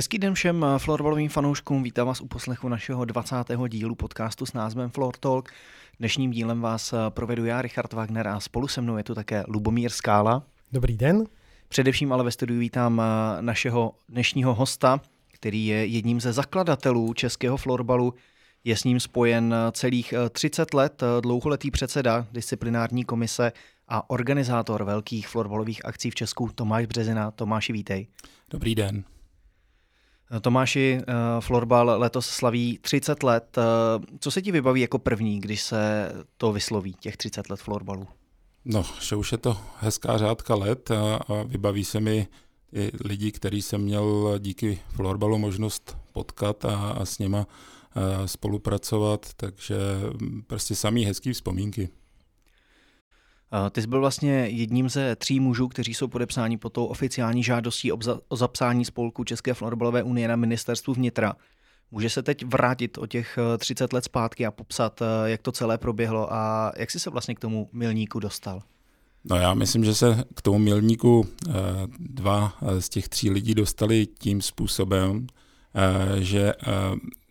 Hezký den všem florbalovým fanouškům, vítám vás u poslechu našeho 20. dílu podcastu s názvem Floor Talk. Dnešním dílem vás provedu já, Richard Wagner, a spolu se mnou je tu také Lubomír Skála. Dobrý den. Především ale ve studiu vítám našeho dnešního hosta, který je jedním ze zakladatelů českého florbalu. Je s ním spojen celých 30 let, dlouholetý předseda disciplinární komise a organizátor velkých florbalových akcí v Česku Tomáš Březina. Tomáši, vítej. Dobrý den. Tomáši, eh, florbal letos slaví 30 let. Eh, co se ti vybaví jako první, když se to vysloví, těch 30 let florbalu? No, že už je to hezká řádka let a, vybaví se mi i lidi, který jsem měl díky florbalu možnost potkat a, a s nima eh, spolupracovat, takže mm, prostě samý hezký vzpomínky. Ty jsi byl vlastně jedním ze tří mužů, kteří jsou podepsáni pod tou oficiální žádostí o zapsání spolku České florbalové unie na ministerstvu vnitra. Může se teď vrátit o těch 30 let zpátky a popsat, jak to celé proběhlo a jak jsi se vlastně k tomu milníku dostal? No já myslím, že se k tomu milníku eh, dva z těch tří lidí dostali tím způsobem, eh, že eh,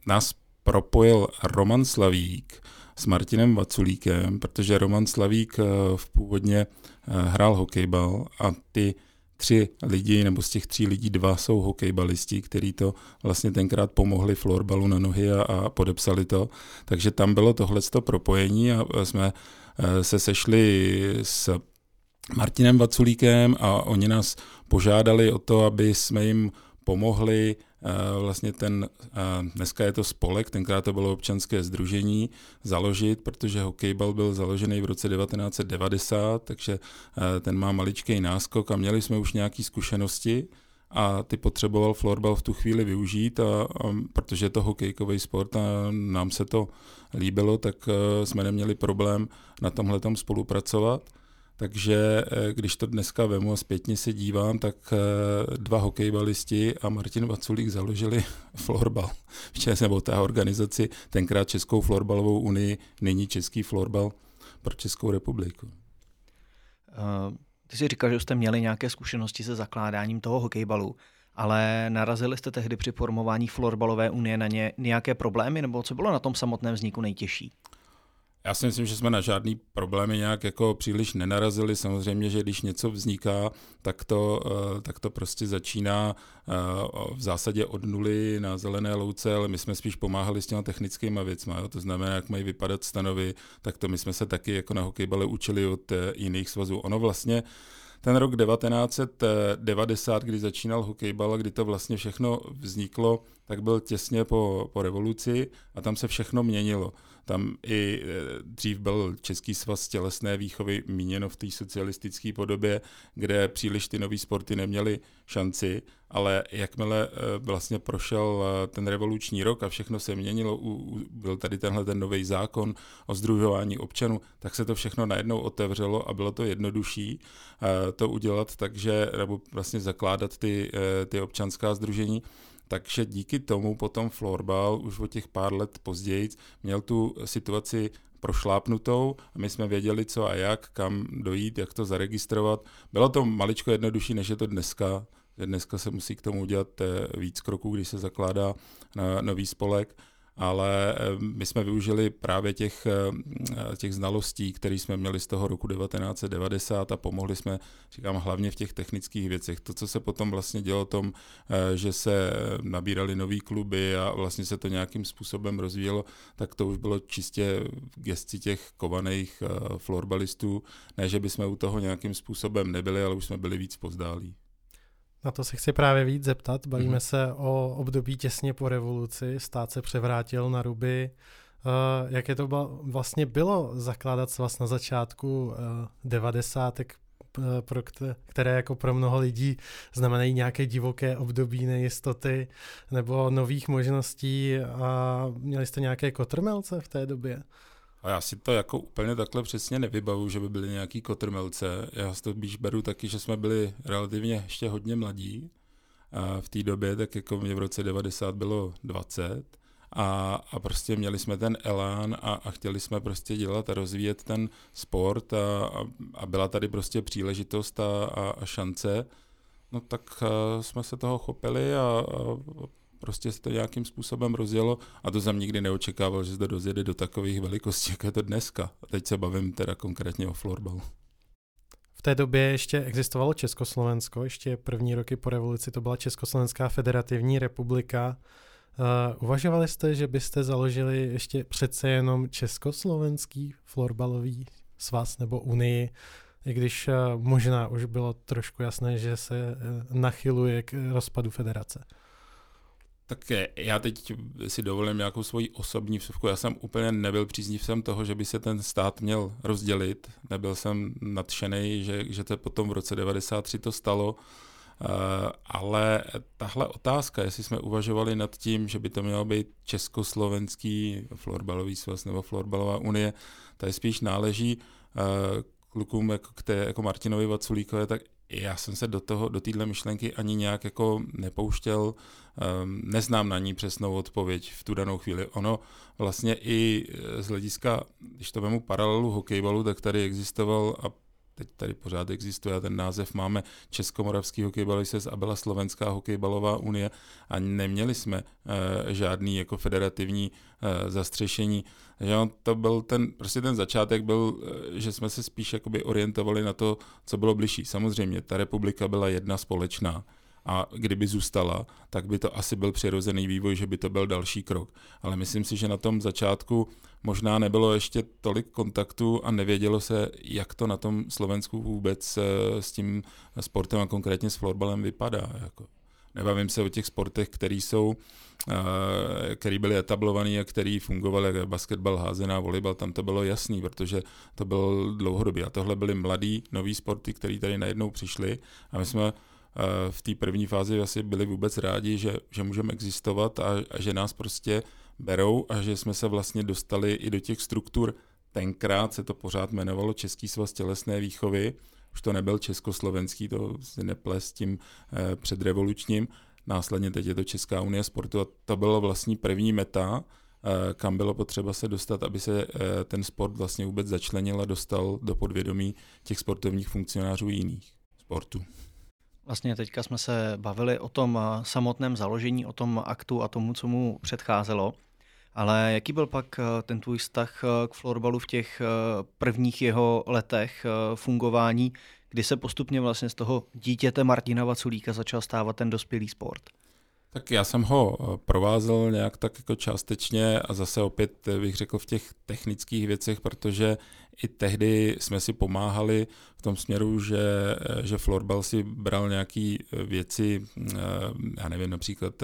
nás propojil Roman Slavík, s Martinem Vaculíkem, protože Roman Slavík eh, v původně eh, hrál hokejbal a ty tři lidi, nebo z těch tří lidí dva jsou hokejbalisti, kteří to vlastně tenkrát pomohli florbalu na nohy a, a podepsali to. Takže tam bylo tohle propojení a jsme eh, se sešli s Martinem Vaculíkem a oni nás požádali o to, aby jsme jim pomohli vlastně ten, eh, dneska je to spolek, tenkrát to bylo občanské združení, založit, protože hokejbal byl založený v roce 1990, takže eh, ten má maličký náskok a měli jsme už nějaké zkušenosti a ty potřeboval florbal v tu chvíli využít, a, a protože je to hokejkový sport a nám se to líbilo, tak jsme neměli problém na tomhle spolupracovat. Takže eh, když to dneska vemu a zpětně se dívám, tak eh, dva hokejbalisti a Martin Vaculík založili florbal v Čes, nebo té organizaci, tenkrát Českou florbalovou unii, nyní Český florbal pro Českou republiku. Uh, ty jsi říkal, že jste měli nějaké zkušenosti se zakládáním toho hokejbalu, ale narazili jste tehdy při formování florbalové unie na ně nějaké problémy, nebo co bylo na tom samotném vzniku nejtěžší? Já si myslím, že jsme na žádný problémy nějak jako příliš nenarazili. Samozřejmě, že když něco vzniká, tak to, eh, tak to prostě začíná eh, v zásadě od nuly na zelené louce, ale my jsme spíš pomáhali s těma technickými věcmi. To znamená, jak mají vypadat stanovy, tak to my jsme se taky jako na hokejbale učili od eh, jiných svazů. Ono vlastně ten rok 1990, kdy začínal hokejbal a kdy to vlastně všechno vzniklo, tak byl těsně po, po revoluci a tam se všechno měnilo. Tam i e, dřív byl Český svaz tělesné výchovy míněno v té socialistické podobě, kde příliš ty nové sporty neměly šanci, ale jakmile e, vlastně prošel e, ten revoluční rok a všechno se měnilo, byl tady tenhle ten nový zákon o združování občanů, tak se to všechno najednou otevřelo a bylo to jednodušší to udělat takže, nebo vlastně zakládat ty, ty občanská združení. Takže díky tomu potom Florbal už o těch pár let později měl tu situaci prošlápnutou a my jsme věděli, co a jak, kam dojít, jak to zaregistrovat. Bylo to maličko jednodušší, než je to dneska. Dneska se musí k tomu udělat eh, víc kroků, když se zakládá nový spolek ale eh, my jsme využili právě těch, eh, těch znalostí, které jsme měli z toho roku 1990 a pomohli jsme, říkám, hlavně v těch technických věcech. To, co se potom vlastně dělo tom, eh, že se nabírali nový kluby a vlastně se to nějakým způsobem rozvíjelo, tak to už bylo čistě v gesci těch kovaných florbalistů. Ne, že bychom u toho nějakým způsobem nebyli, ale už jsme byli víc pozdálí. Na to se chci právě víc zeptat. Bavíme mm-hmm. se o období těsně po revoluci. Stát se převrátil na ruby. Uh, jak je to vlastně bylo zakládat svaz na začátku uh, devadesátek, uh, pro které jako pro mnoho lidí znamenají nějaké divoké období nejistoty nebo nových možností a měli jste nějaké kotrmelce v té době? A já si to jako úplně takhle přesně nevybavu, že by byly nějaký kotrmelce. Já si to spíš beru taky, že jsme byli relativně ještě hodně mladí. A v té době, tak jako mě v roce 90 bylo 20 a, a prostě měli jsme ten elán a, a chtěli jsme prostě dělat a rozvíjet ten sport a, a, a byla tady prostě příležitost a, a, a šance no tak jsme se toho chopili a, a prostě se to nějakým způsobem rozjelo a to jsem nikdy neočekával, že se to rozjede do takových velikostí, jak je to dneska. A teď se bavím teda konkrétně o florbalu. V té době ještě existovalo Československo, ještě první roky po revoluci to byla Československá federativní republika. Uh, uvažovali jste, že byste založili ještě přece jenom Československý florbalový svaz nebo unii, i když uh, možná už bylo trošku jasné, že se uh, nachyluje k rozpadu federace? Tak já teď si dovolím nějakou svoji osobní vsuvku. Já jsem úplně nebyl příznivcem toho, že by se ten stát měl rozdělit. Nebyl jsem nadšený, že, že to potom v roce 93 to stalo. Uh, ale tahle otázka, jestli jsme uvažovali nad tím, že by to mělo být československý florbalový svaz nebo florbalová unie, je spíš náleží uh, klukům jako, jako Martinovi Vaculíkové, tak já jsem se do toho, do téhle myšlenky ani nějak jako nepouštěl, um, neznám na ní přesnou odpověď v tu danou chvíli. Ono vlastně i z hlediska, když to vemu paralelu hokejbalu, tak tady existoval a teď tady pořád existuje a ten název máme Českomoravský hokejbalový svaz a byla Slovenská hokejbalová unie a neměli jsme uh, žádný jako federativní uh, zastřešení. On to byl ten, prostě ten začátek byl, uh, že jsme se spíš jakoby orientovali na to, co bylo bližší. Samozřejmě, ta republika byla jedna společná, a kdyby zůstala, tak by to asi byl přirozený vývoj, že by to byl další krok. Ale myslím si, že na tom začátku možná nebylo ještě tolik kontaktů a nevědělo se, jak to na tom Slovensku vůbec eh, s tím sportem a konkrétně s florbalem vypadá. Jako. Nebavím se o těch sportech, které jsou, eh, který byly etablovaný a který fungovaly, jako basketbal, házená, volejbal, tam to bylo jasný, protože to byl dlouhodobě. A tohle byly mladý, nový sporty, které tady najednou přišly a my jsme eh, v té první fázi asi byli vůbec rádi, že, že můžeme existovat a, a že nás prostě berou a že jsme se vlastně dostali i do těch struktur. Tenkrát se to pořád jmenovalo Český svaz tělesné výchovy, už to nebyl československý, to si neples s tím eh, předrevolučním. Následně teď je to Česká unie sportu a to bylo vlastně první meta, eh, kam bylo potřeba se dostat, aby se eh, ten sport vlastně vůbec začlenil a dostal do podvědomí těch sportovních funkcionářů jiných sportů. Vlastně teďka jsme se bavili o tom samotném založení, o tom aktu a tomu, co mu předcházelo. Ale jaký byl pak eh, ten tvůj vztah eh, k florbalu v těch eh, prvních jeho letech fungování, kdy se postupně vlastně z toho dítěte Martina Vaculíka začal stávat ten dospělý sport? Tak já jsem ho eh, provázel nějak tak jako částečně a zase opět eh, bych řekl v těch technických věcech, protože i tehdy jsme si pomáhali v tom směru, že, eh, že florbal si bral nějaké věci, já nevím, například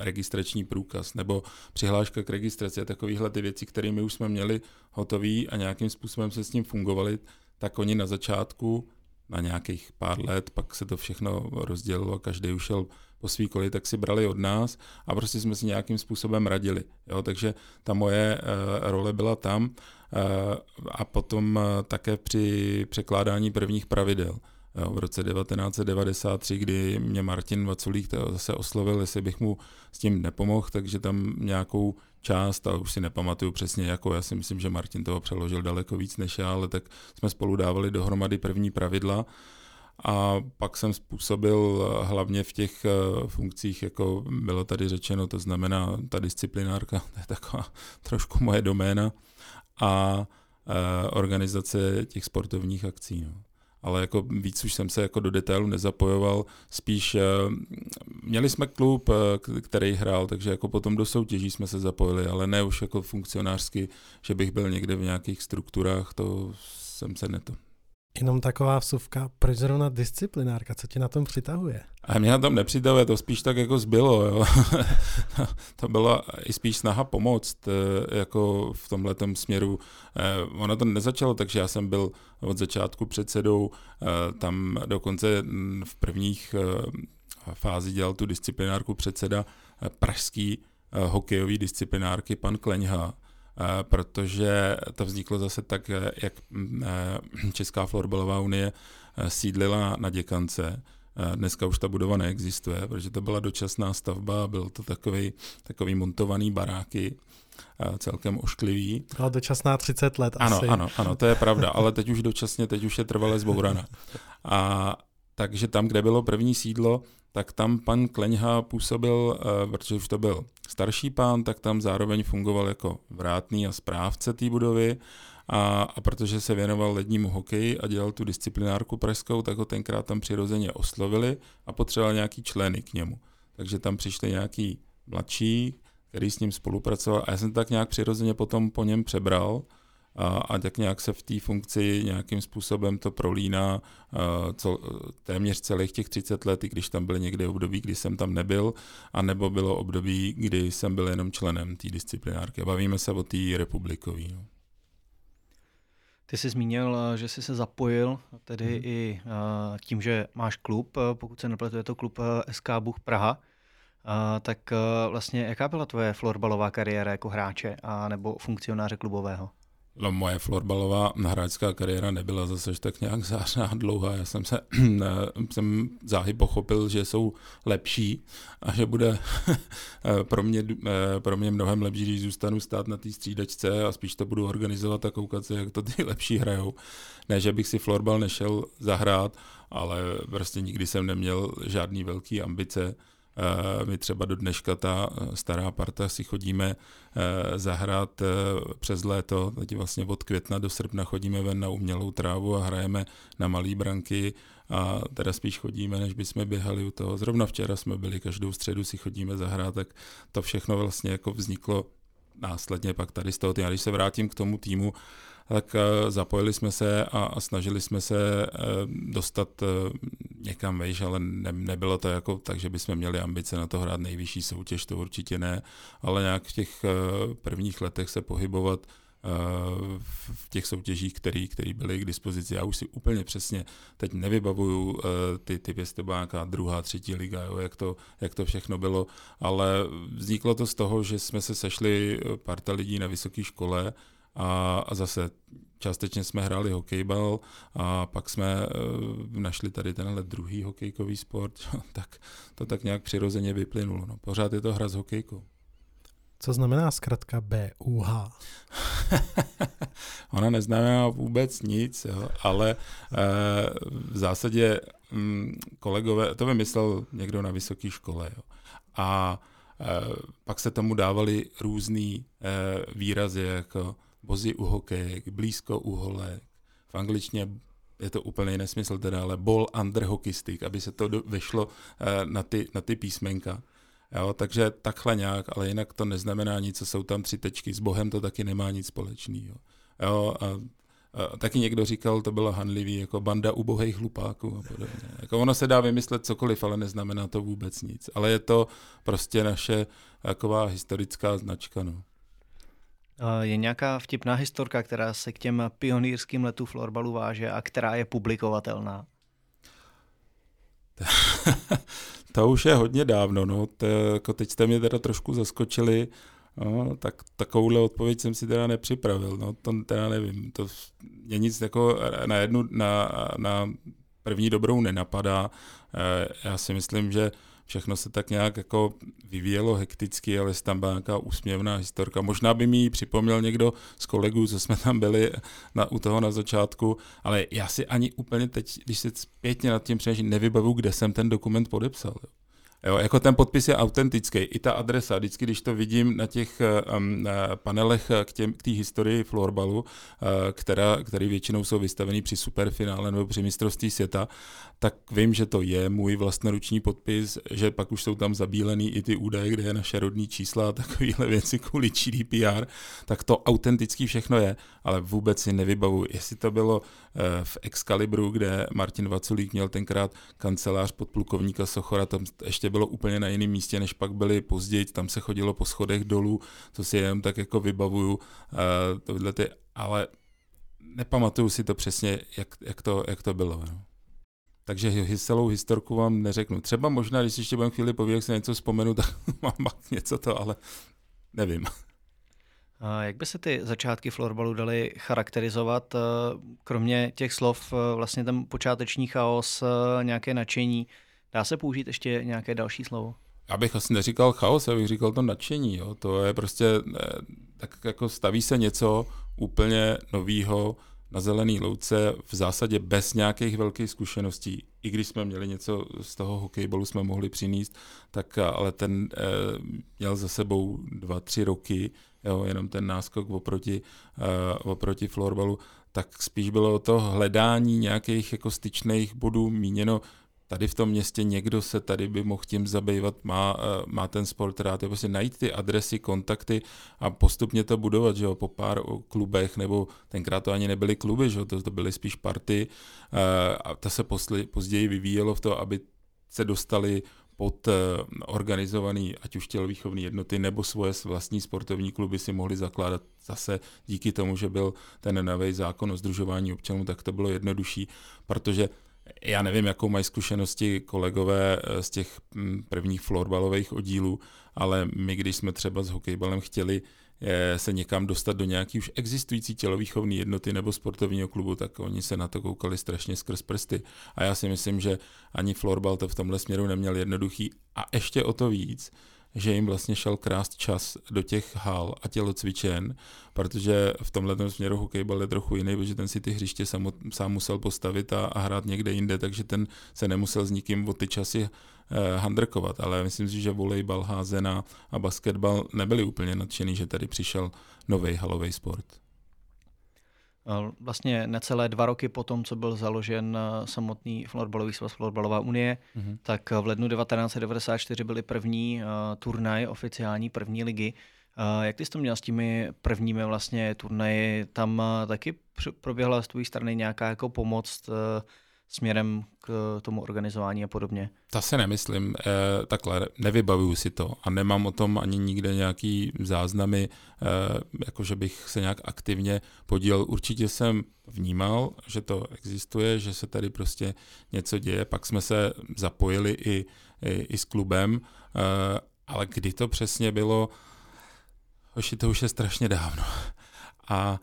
registrační průkaz nebo přihláška k registraci a takovéhle ty věci, které my už jsme měli hotové a nějakým způsobem se s tím fungovali, tak oni na začátku na nějakých pár let, pak se to všechno rozdělilo, každý ušel po svý koli, tak si brali od nás a prostě jsme si nějakým způsobem radili. Jo? Takže ta moje uh, role byla tam uh, a potom uh, také při překládání prvních pravidel. Jo, v roce 1993, kdy mě Martin Vaculík zase oslovil, jestli bych mu s tím nepomohl, takže tam nějakou část, ale už si nepamatuju přesně jako, já si myslím, že Martin toho přeložil daleko víc než já, ale tak jsme spolu dávali dohromady první pravidla a pak jsem způsobil hlavně v těch eh, funkcích, jako bylo tady řečeno, to znamená ta disciplinárka, to je taková trošku moje doména, a eh, organizace těch sportovních akcí. No ale jako víc už jsem se jako do detailu nezapojoval, spíš měli jsme klub, který hrál, takže jako potom do soutěží jsme se zapojili, ale ne už jako funkcionářsky, že bych byl někde v nějakých strukturách, to jsem se neto, Jenom taková vsuvka, proč zrovna disciplinárka, co tě na tom přitahuje? A mě na tom nepřitahuje, to spíš tak jako zbylo, jo. to byla i spíš snaha pomoct, eh, jako v tomhle směru. Eh, ono to nezačalo, takže já jsem byl od začátku předsedou, eh, tam dokonce v prvních fázi dělal tu disciplinárku předseda pražský hokejový disciplinárky pan Kleňha, protože to vzniklo zase tak, eh, jak eh, Česká florbalová unie sídlila na děkance. Dneska už ta budova neexistuje, protože to byla dočasná stavba, byl to takový, takový montovaný baráky, celkem ošklivý. Ale dočasná 30 let ano, asi. Ano, ano, to je pravda, ale teď už dočasně, teď už je trvale zbourana. A takže tam, kde bylo první sídlo, tak tam pan Kleňha působil, eh, protože už to byl starší pán, tak tam zároveň fungoval jako vrátný a správce té budovy. A, a protože se věnoval lednímu hokeji a dělal tu disciplinárku pražskou, tak ho tenkrát tam přirozeně oslovili a potřeboval nějaký členy k němu. Takže tam přišli nějaký mladší, který s ním spolupracoval. A já jsem tak nějak přirozeně potom po něm přebral a, a tak nějak se v té funkci nějakým způsobem to prolíná co, téměř celých těch 30 let, i když tam byly někdy období, kdy jsem tam nebyl, a nebo bylo období, kdy jsem byl jenom členem té disciplinárky. Bavíme se o té republikové. No. Ty jsi zmínil, že jsi se zapojil tedy hmm. i uh, tím, že máš klub, pokud se nepletu, je to klub SK Buch Praha. Uh, tak uh, vlastně jaká byla tvoje florbalová kariéra jako hráče a nebo funkcionáře klubového? No, moje florbalová hráčská kariéra nebyla zase tak nějak zářná dlouhá. Já jsem se jsem záhy pochopil, že jsou lepší a že bude pro, mě, pro mě mnohem lepší, když zůstanu stát na té střídačce a spíš to budu organizovat a koukat se, jak to ty lepší hrajou. Ne, že bych si florbal nešel zahrát, ale prostě nikdy jsem neměl žádný velký ambice Eh, my třeba do dneška ta eh, stará parta si chodíme eh, zahrát přes léto, teď vlastně od května do srpna chodíme ven na umělou trávu a hrajeme na malý branky a teda spíš chodíme, než bychom běhali u toho. Zrovna včera jsme byli, každou středu si chodíme zahrát, tak to všechno vlastně jako vzniklo následně pak tady z toho. Já když se vrátím k tomu týmu, tak eh, zapojili jsme se a, snažili jsme se eh, dostat eh, někam vejš, ale ne, nebylo to jako tak, že bychom měli ambice na to hrát nejvyšší soutěž, to určitě ne, ale nějak v těch prvních letech se pohybovat v těch soutěžích, které který byly k dispozici. Já už si úplně přesně teď nevybavuju ty, ty pěstobáka, druhá, třetí liga, jo, jak, to, jak to všechno bylo, ale vzniklo to z toho, že jsme se sešli parta lidí na vysoké škole, a, a zase částečně jsme hráli hokejbal a pak jsme uh, našli tady tenhle druhý hokejkový sport, tak to tak nějak přirozeně vyplynulo. No, pořád je to hra s hokejkou. Co znamená zkrátka BUH? Ona neznamená vůbec nic, jo, ale uh, v zásadě um, kolegové, to vymyslel někdo na vysoké škole. Jo. A uh, pak se tomu dávali různý uh, výrazy, jako bozy u hokejek, blízko u holek. V angličtině je to úplný nesmysl teda, ale ball under hockey stick, aby se to vešlo eh, na ty, na ty písmenka. Jo, takže takhle nějak, ale jinak to neznamená nic, co jsou tam tři tečky. S Bohem to taky nemá nic společného. Jo, a, a taky někdo říkal, to bylo hanlivý, jako banda ubohých hlupáků a podobně. Jako ono se dá vymyslet cokoliv, ale neznamená to vůbec nic. Ale je to prostě naše taková historická značka. No. Je nějaká vtipná historka, která se k těm pionýrským letům florbalu váže a která je publikovatelná? to už je hodně dávno, no. To, jako teď jste mě teda trošku zaskočili, no, tak takovouhle odpověď jsem si teda nepřipravil, no, to teda nevím, to je nic jako na jednu, na, na první dobrou nenapadá. Eh, já si myslím, že všechno se tak nějak jako vyvíjelo hekticky, ale tam byla nějaká úsměvná historka. Možná by mi ji připomněl někdo z kolegů, co jsme tam byli na, u toho na začátku, ale já si ani úplně teď, když se zpětně nad tím přemýšlím, nevybavu, kde jsem ten dokument podepsal. Jo. Jo, jako ten podpis je autentický, i ta adresa, vždycky, když to vidím na těch um, panelech k té k historii florbalu, uh, která, který většinou jsou vystavený při superfinále nebo při mistrovství světa, tak vím, že to je můj vlastnoruční podpis, že pak už jsou tam zabílený i ty údaje, kde je naše rodní čísla a takovéhle věci kvůli GDPR, tak to autentický všechno je, ale vůbec si nevybavu, jestli to bylo uh, v Excalibru, kde Martin Vaculík měl tenkrát kancelář podplukovníka Sochora, tam ještě bylo úplně na jiném místě, než pak byli později, tam se chodilo po schodech dolů, to si jenom tak jako vybavuju, uh, tohle ty, ale nepamatuju si to přesně, jak, jak, to, jak to bylo. No. Takže celou historku vám neřeknu. Třeba možná, když ještě budeme chvíli povědět, jak se něco vzpomenu, tak mám něco to, ale nevím. A jak by se ty začátky florbalu daly charakterizovat, eh, kromě těch slov, eh, vlastně ten počáteční chaos, nějaké nadšení, Dá se použít ještě nějaké další slovo? Já bych asi neříkal chaos, já bych říkal to nadšení. Jo. To je prostě, eh, tak jako staví se něco úplně novýho na zelený louce v zásadě bez nějakých velkých zkušeností. I když jsme měli něco z toho hokejbalu, jsme mohli přinést, tak ale ten e, měl za sebou dva, tři roky, jo, jenom ten náskok oproti, e, oproti florbalu, tak spíš bylo to hledání nějakých jako styčných bodů míněno tady v tom městě někdo se tady by mohl tím zabývat, má, eh, má ten sport rád, je prostě najít ty adresy, kontakty a postupně to budovat, že jo, po pár klubech, nebo tenkrát to ani nebyly kluby, že jo, to, to byly spíš party eh, a to se posli, později vyvíjelo v to, aby se dostali pod eh, organizovaný, ať už tělovýchovný jednoty, nebo svoje vlastní sportovní kluby si mohli zakládat zase díky tomu, že byl ten nový zákon o združování občanů, tak to bylo jednodušší, protože já nevím, jakou mají zkušenosti kolegové eh, z těch mm, prvních florbalových oddílů, ale my, když jsme třeba s hokejbalem chtěli eh, se někam dostat do nějaký už existující tělovýchovné jednoty nebo sportovního klubu, tak oni se na to koukali strašně skrz prsty. A já si myslím, že ani florbal to v tomhle směru neměl jednoduchý. A ještě o to víc, že jim vlastně šel krást čas do těch hal a tělocvičen, protože v tomhle směru hokejbal je trochu jiný, protože ten si ty hřiště sám, sám musel postavit a, a hrát někde jinde, takže ten se nemusel s nikým o ty časy eh, handrkovat, ale myslím si, že volejbal, házena a basketbal nebyli úplně nadšený, že tady přišel nový halový sport. Vlastně necelé dva roky po tom, co byl založen eh, samotný florbalový svaz Florbalová unie, mm-hmm. tak v lednu 1994 byly první uh, turnaj oficiální první ligy. Uh, jak ty jsi to měl s těmi prvními vlastně turnaji? Tam uh, taky proběhla z tvojí strany nějaká jako pomoc uh, směrem k tomu organizování a podobně? To se nemyslím. E, takhle, nevybavuju si to a nemám o tom ani nikde nějaký záznamy, e, jakože bych se nějak aktivně podílel. Určitě jsem vnímal, že to existuje, že se tady prostě něco děje. Pak jsme se zapojili i, i, i s klubem, e, ale kdy to přesně bylo, to už je strašně dávno. A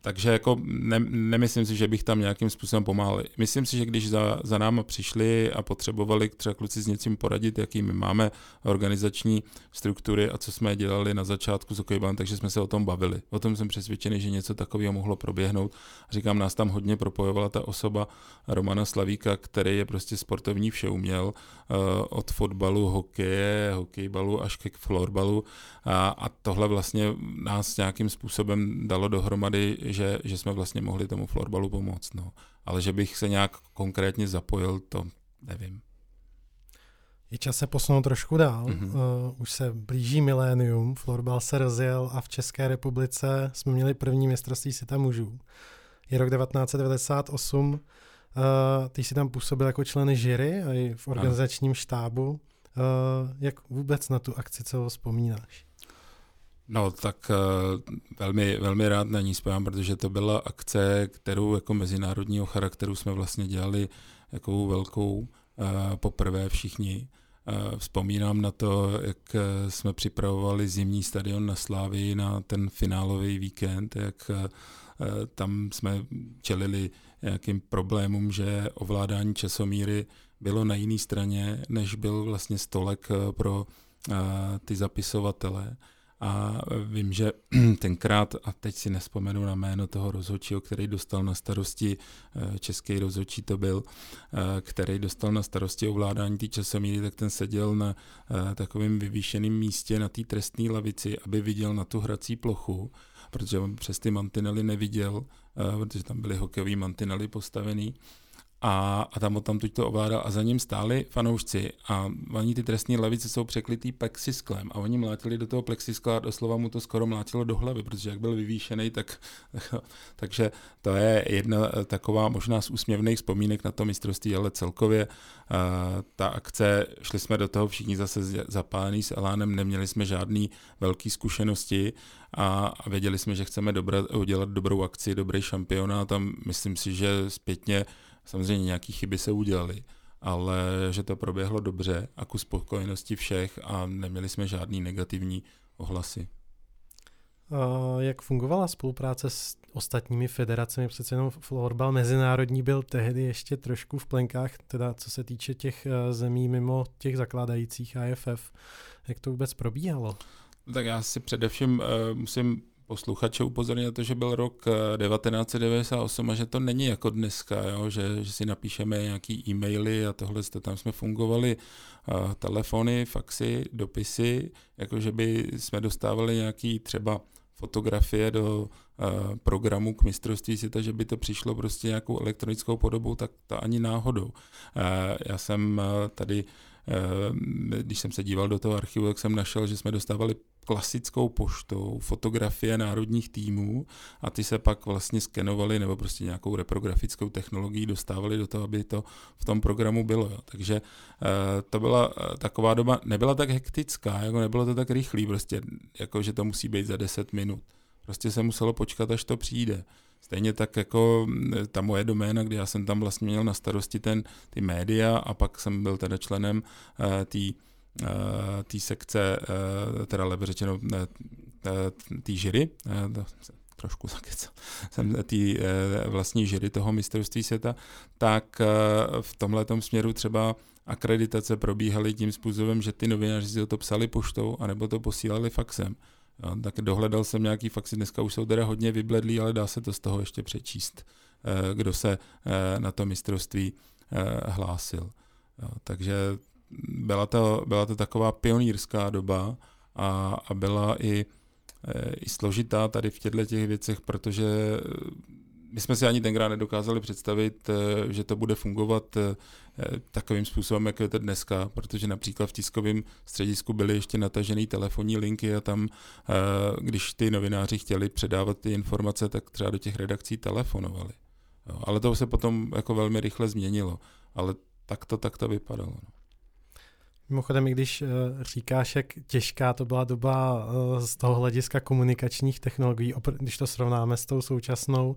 takže jako ne, nemyslím si, že bych tam nějakým způsobem pomáhal. Myslím si, že když za, za náma přišli a potřebovali třeba kluci s něčím poradit, jaký my máme organizační struktury a co jsme dělali na začátku s hokejbalem, takže jsme se o tom bavili. O tom jsem přesvědčený, že něco takového mohlo proběhnout. Říkám, nás tam hodně propojovala ta osoba Romana Slavíka, který je prostě sportovní vše uměl, eh, od fotbalu, hokeje, hokejbalu až ke florbalu a, a tohle vlastně nás nějakým způsobem dalo dohromady, že, že jsme vlastně mohli tomu florbalu pomoct. No. Ale že bych se nějak konkrétně zapojil, to nevím. Je čas se posunout trošku dál. Mm-hmm. Uh, už se blíží milénium, florbal se rozjel a v České republice jsme měli první mistrovství světa mužů. Je rok 1998, uh, eh, ty jsi tam působil jako člen žiry a i v organizačním ano. štábu. Uh, jak vůbec na tu akci celou vzpomínáš? No, tak uh, velmi, velmi rád na ní spojám, protože to byla akce, kterou jako mezinárodního charakteru jsme vlastně dělali jako velkou uh, poprvé všichni. Uh, vzpomínám na to, jak jsme připravovali zimní stadion na Slávii na ten finálový víkend, jak tam jsme čelili nějakým problémům, že ovládání časomíry bylo na jiné straně, než byl vlastně stolek pro ty zapisovatele. A vím, že tenkrát, a teď si nespomenu na jméno toho rozhodčího, který dostal na starosti, eh, český rozhodčí to byl, eh, který dostal na starosti ovládání té časomíry, tak ten seděl na eh, takovém vyvýšeném místě na té trestné lavici, aby viděl na tu hrací plochu, protože on přes ty mantinely neviděl, protože tam byly hokejové mantinely postavený a, a tam tam tuď to ovládal a za ním stáli fanoušci a oni ty trestní levice jsou překlitý plexisklem. A oni mlátili do toho plexiskla a doslova mu to skoro mlátilo do hlavy, protože jak byl vyvýšený, tak takže to je jedna taková možná z úsměvných vzpomínek na to mistrovství, ale celkově uh, ta akce, šli jsme do toho všichni zase zapálený s Elánem, neměli jsme žádný velký zkušenosti a, a věděli jsme, že chceme dobra, udělat dobrou akci, dobrý šampionát a myslím si, že zpětně Samozřejmě nějaké chyby se udělaly, ale že to proběhlo dobře a ku spokojenosti všech a neměli jsme žádný negativní ohlasy. A jak fungovala spolupráce s ostatními federacemi? Přece jenom florbal mezinárodní byl tehdy ještě trošku v plenkách, teda co se týče těch eh, zemí mimo těch zakládajících AFF. Jak to vůbec probíhalo? Tak já si především uh, musím posluchače upozornit na to, že byl rok 1998 a že to není jako dneska, jo? Že, že si napíšeme nějaký e-maily a tohle, tam jsme fungovali uh, telefony, faxy, dopisy, jakože by jsme dostávali nějaký třeba fotografie do uh, programu k mistrovství světa, že by to přišlo prostě nějakou elektronickou podobou, tak to ani náhodou. Uh, já jsem uh, tady když jsem se díval do toho archivu, tak jsem našel, že jsme dostávali klasickou poštou fotografie národních týmů a ty se pak vlastně skenovaly nebo prostě nějakou reprografickou technologií dostávali do toho, aby to v tom programu bylo. Jo. Takže to byla taková doba, nebyla tak hektická, jako nebylo to tak rychlý, prostě jako, že to musí být za 10 minut. Prostě se muselo počkat, až to přijde. Stejně tak jako ta moje doména, kdy já jsem tam vlastně měl na starosti ten, ty média a pak jsem byl teda členem uh, té uh, tý sekce, uh, teda lépe řečeno uh, té žiry, trošku zakecal, jsem té vlastní žiry toho mistrovství světa, tak v tomhle směru třeba akreditace probíhaly tím způsobem, že ty novináři si to psali poštou, anebo to posílali faxem. Jo, tak dohledal jsem nějaký faxy, dneska už jsou teda hodně vybledlí, ale dá se to z toho ještě přečíst, eh, kdo se eh, na to mistrovství eh, hlásil. Jo, takže byla to, byla to taková pionýrská doba a, a byla i, i složitá tady v těchto těch věcech, protože my jsme si ani tenkrát nedokázali představit, eh, že to bude fungovat eh, takovým způsobem, jako je to dneska, protože například v tiskovém středisku byly ještě natažené telefonní linky a tam, eh, když ty novináři chtěli předávat ty informace, tak třeba do těch redakcí telefonovali. ale to se potom jako velmi rychle změnilo. Ale tak to, tak to vypadalo. No. Mimochodem, i když říkáš, jak těžká to byla doba z toho hlediska komunikačních technologií, když to srovnáme s tou současnou,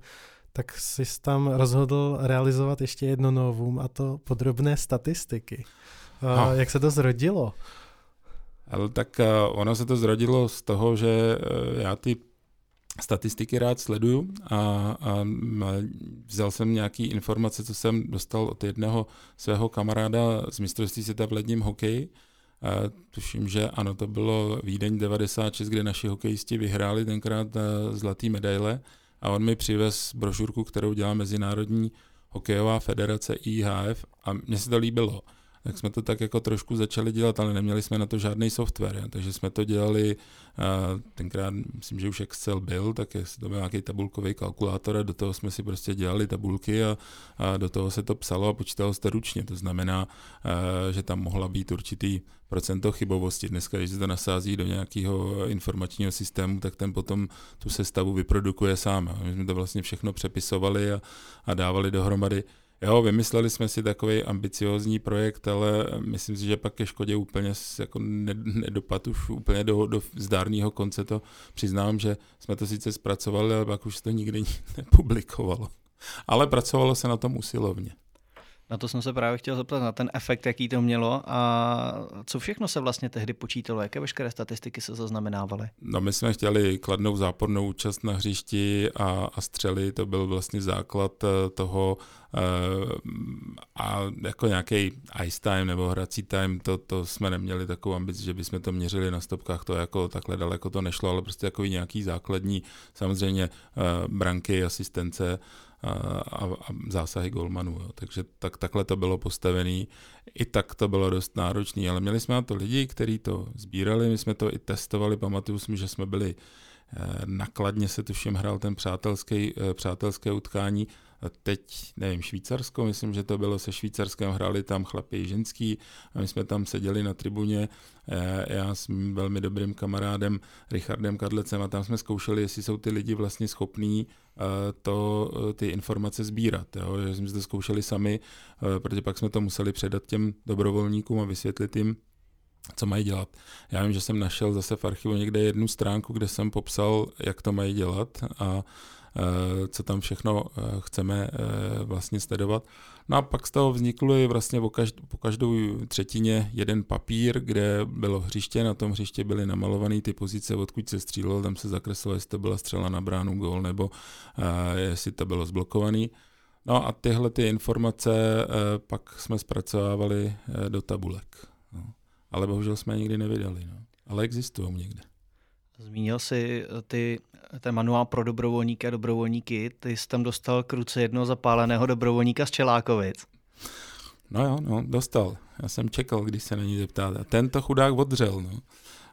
tak jsi tam rozhodl realizovat ještě jedno novum a to podrobné statistiky. No. Jak se to zrodilo? Ale tak eh, ono se to zrodilo z toho, že eh, já ty statistiky rád sleduju a, a vzal jsem nějaký informace, co jsem dostal od jednoho svého kamaráda z mistrovství světa v ledním hokeji. A tuším, že ano, to bylo Vídeň 96, kde naši hokejisti vyhráli tenkrát eh, zlatý medaile. A on mi přivez brožurku, kterou dělá Mezinárodní hokejová federace IHF a mně se to líbilo tak jsme to tak jako trošku začali dělat, ale neměli jsme na to žádný software, takže jsme to dělali, tenkrát myslím, že už Excel byl, tak to byl nějaký tabulkový kalkulátor a do toho jsme si prostě dělali tabulky a, a do toho se to psalo a počítalo se ručně, to znamená, že tam mohla být určitý procento chybovosti. Dneska, když se to nasází do nějakého informačního systému, tak ten potom tu sestavu vyprodukuje sám. My jsme to vlastně všechno přepisovali a, a dávali dohromady. Jo, vymysleli jsme si takový ambiciózní projekt, ale myslím si, že pak ke škodě úplně jako nedopad už úplně do, do zdárného konce to přiznám, že jsme to sice zpracovali, ale pak už to nikdy nepublikovalo. Ale pracovalo se na tom usilovně. Na to jsem se právě chtěl zeptat, na ten efekt, jaký to mělo a co všechno se vlastně tehdy počítalo, jaké veškeré statistiky se zaznamenávaly? No my jsme chtěli kladnou zápornou účast na hřišti a, a střely, to byl vlastně základ eh, toho a jako nějaký ice time nebo hrací time, to, to jsme neměli takovou ambici, že bychom to měřili na stopkách, to jako takhle daleko to nešlo, ale prostě jako nějaký základní, samozřejmě uh, branky, asistence, a, a, a zásahy golmanů. Jo. Takže tak, takhle to bylo postavené. I tak to bylo dost náročné, ale měli jsme na to lidi, kteří to sbírali, my jsme to i testovali, pamatuju si, že jsme byli eh, nakladně se tuším hrál ten přátelský, eh, přátelské utkání teď, nevím, Švýcarsko, myslím, že to bylo se Švýcarskem, hráli tam chlapy i ženský a my jsme tam seděli na tribuně, eh, já s mým velmi dobrým kamarádem Richardem Kadlecem a tam jsme zkoušeli, jestli jsou ty lidi vlastně schopní eh, to, eh, ty informace sbírat. Jo? Že jsme to zkoušeli sami, protože pak jsme to museli předat těm dobrovolníkům a vysvětlit jim, co mají dělat. Já vím, že jsem našel zase v archivu někde jednu stránku, kde jsem popsal, jak to mají dělat a co tam všechno eh, chceme eh, vlastně sledovat. No a pak z toho vzniklo i vlastně po, každ- po každou třetině jeden papír, kde bylo hřiště, na tom hřiště byly namalované ty pozice, odkud se střílelo, tam se zakreslilo, jestli to byla střela na bránu, gol, nebo jestli to bylo zblokovaný. No a tyhle ty informace pak jsme zpracovávali do tabulek. No. Ale bohužel jsme je nikdy nevydali. No. Ale existují někde. Zmínil jsi ty, ten manuál pro dobrovolníky a dobrovolníky. Ty jsi tam dostal k ruce jednoho zapáleného dobrovolníka z Čelákovic. No jo, no, dostal. Já jsem čekal, když se na ní zeptáte. Tento chudák odřel, no.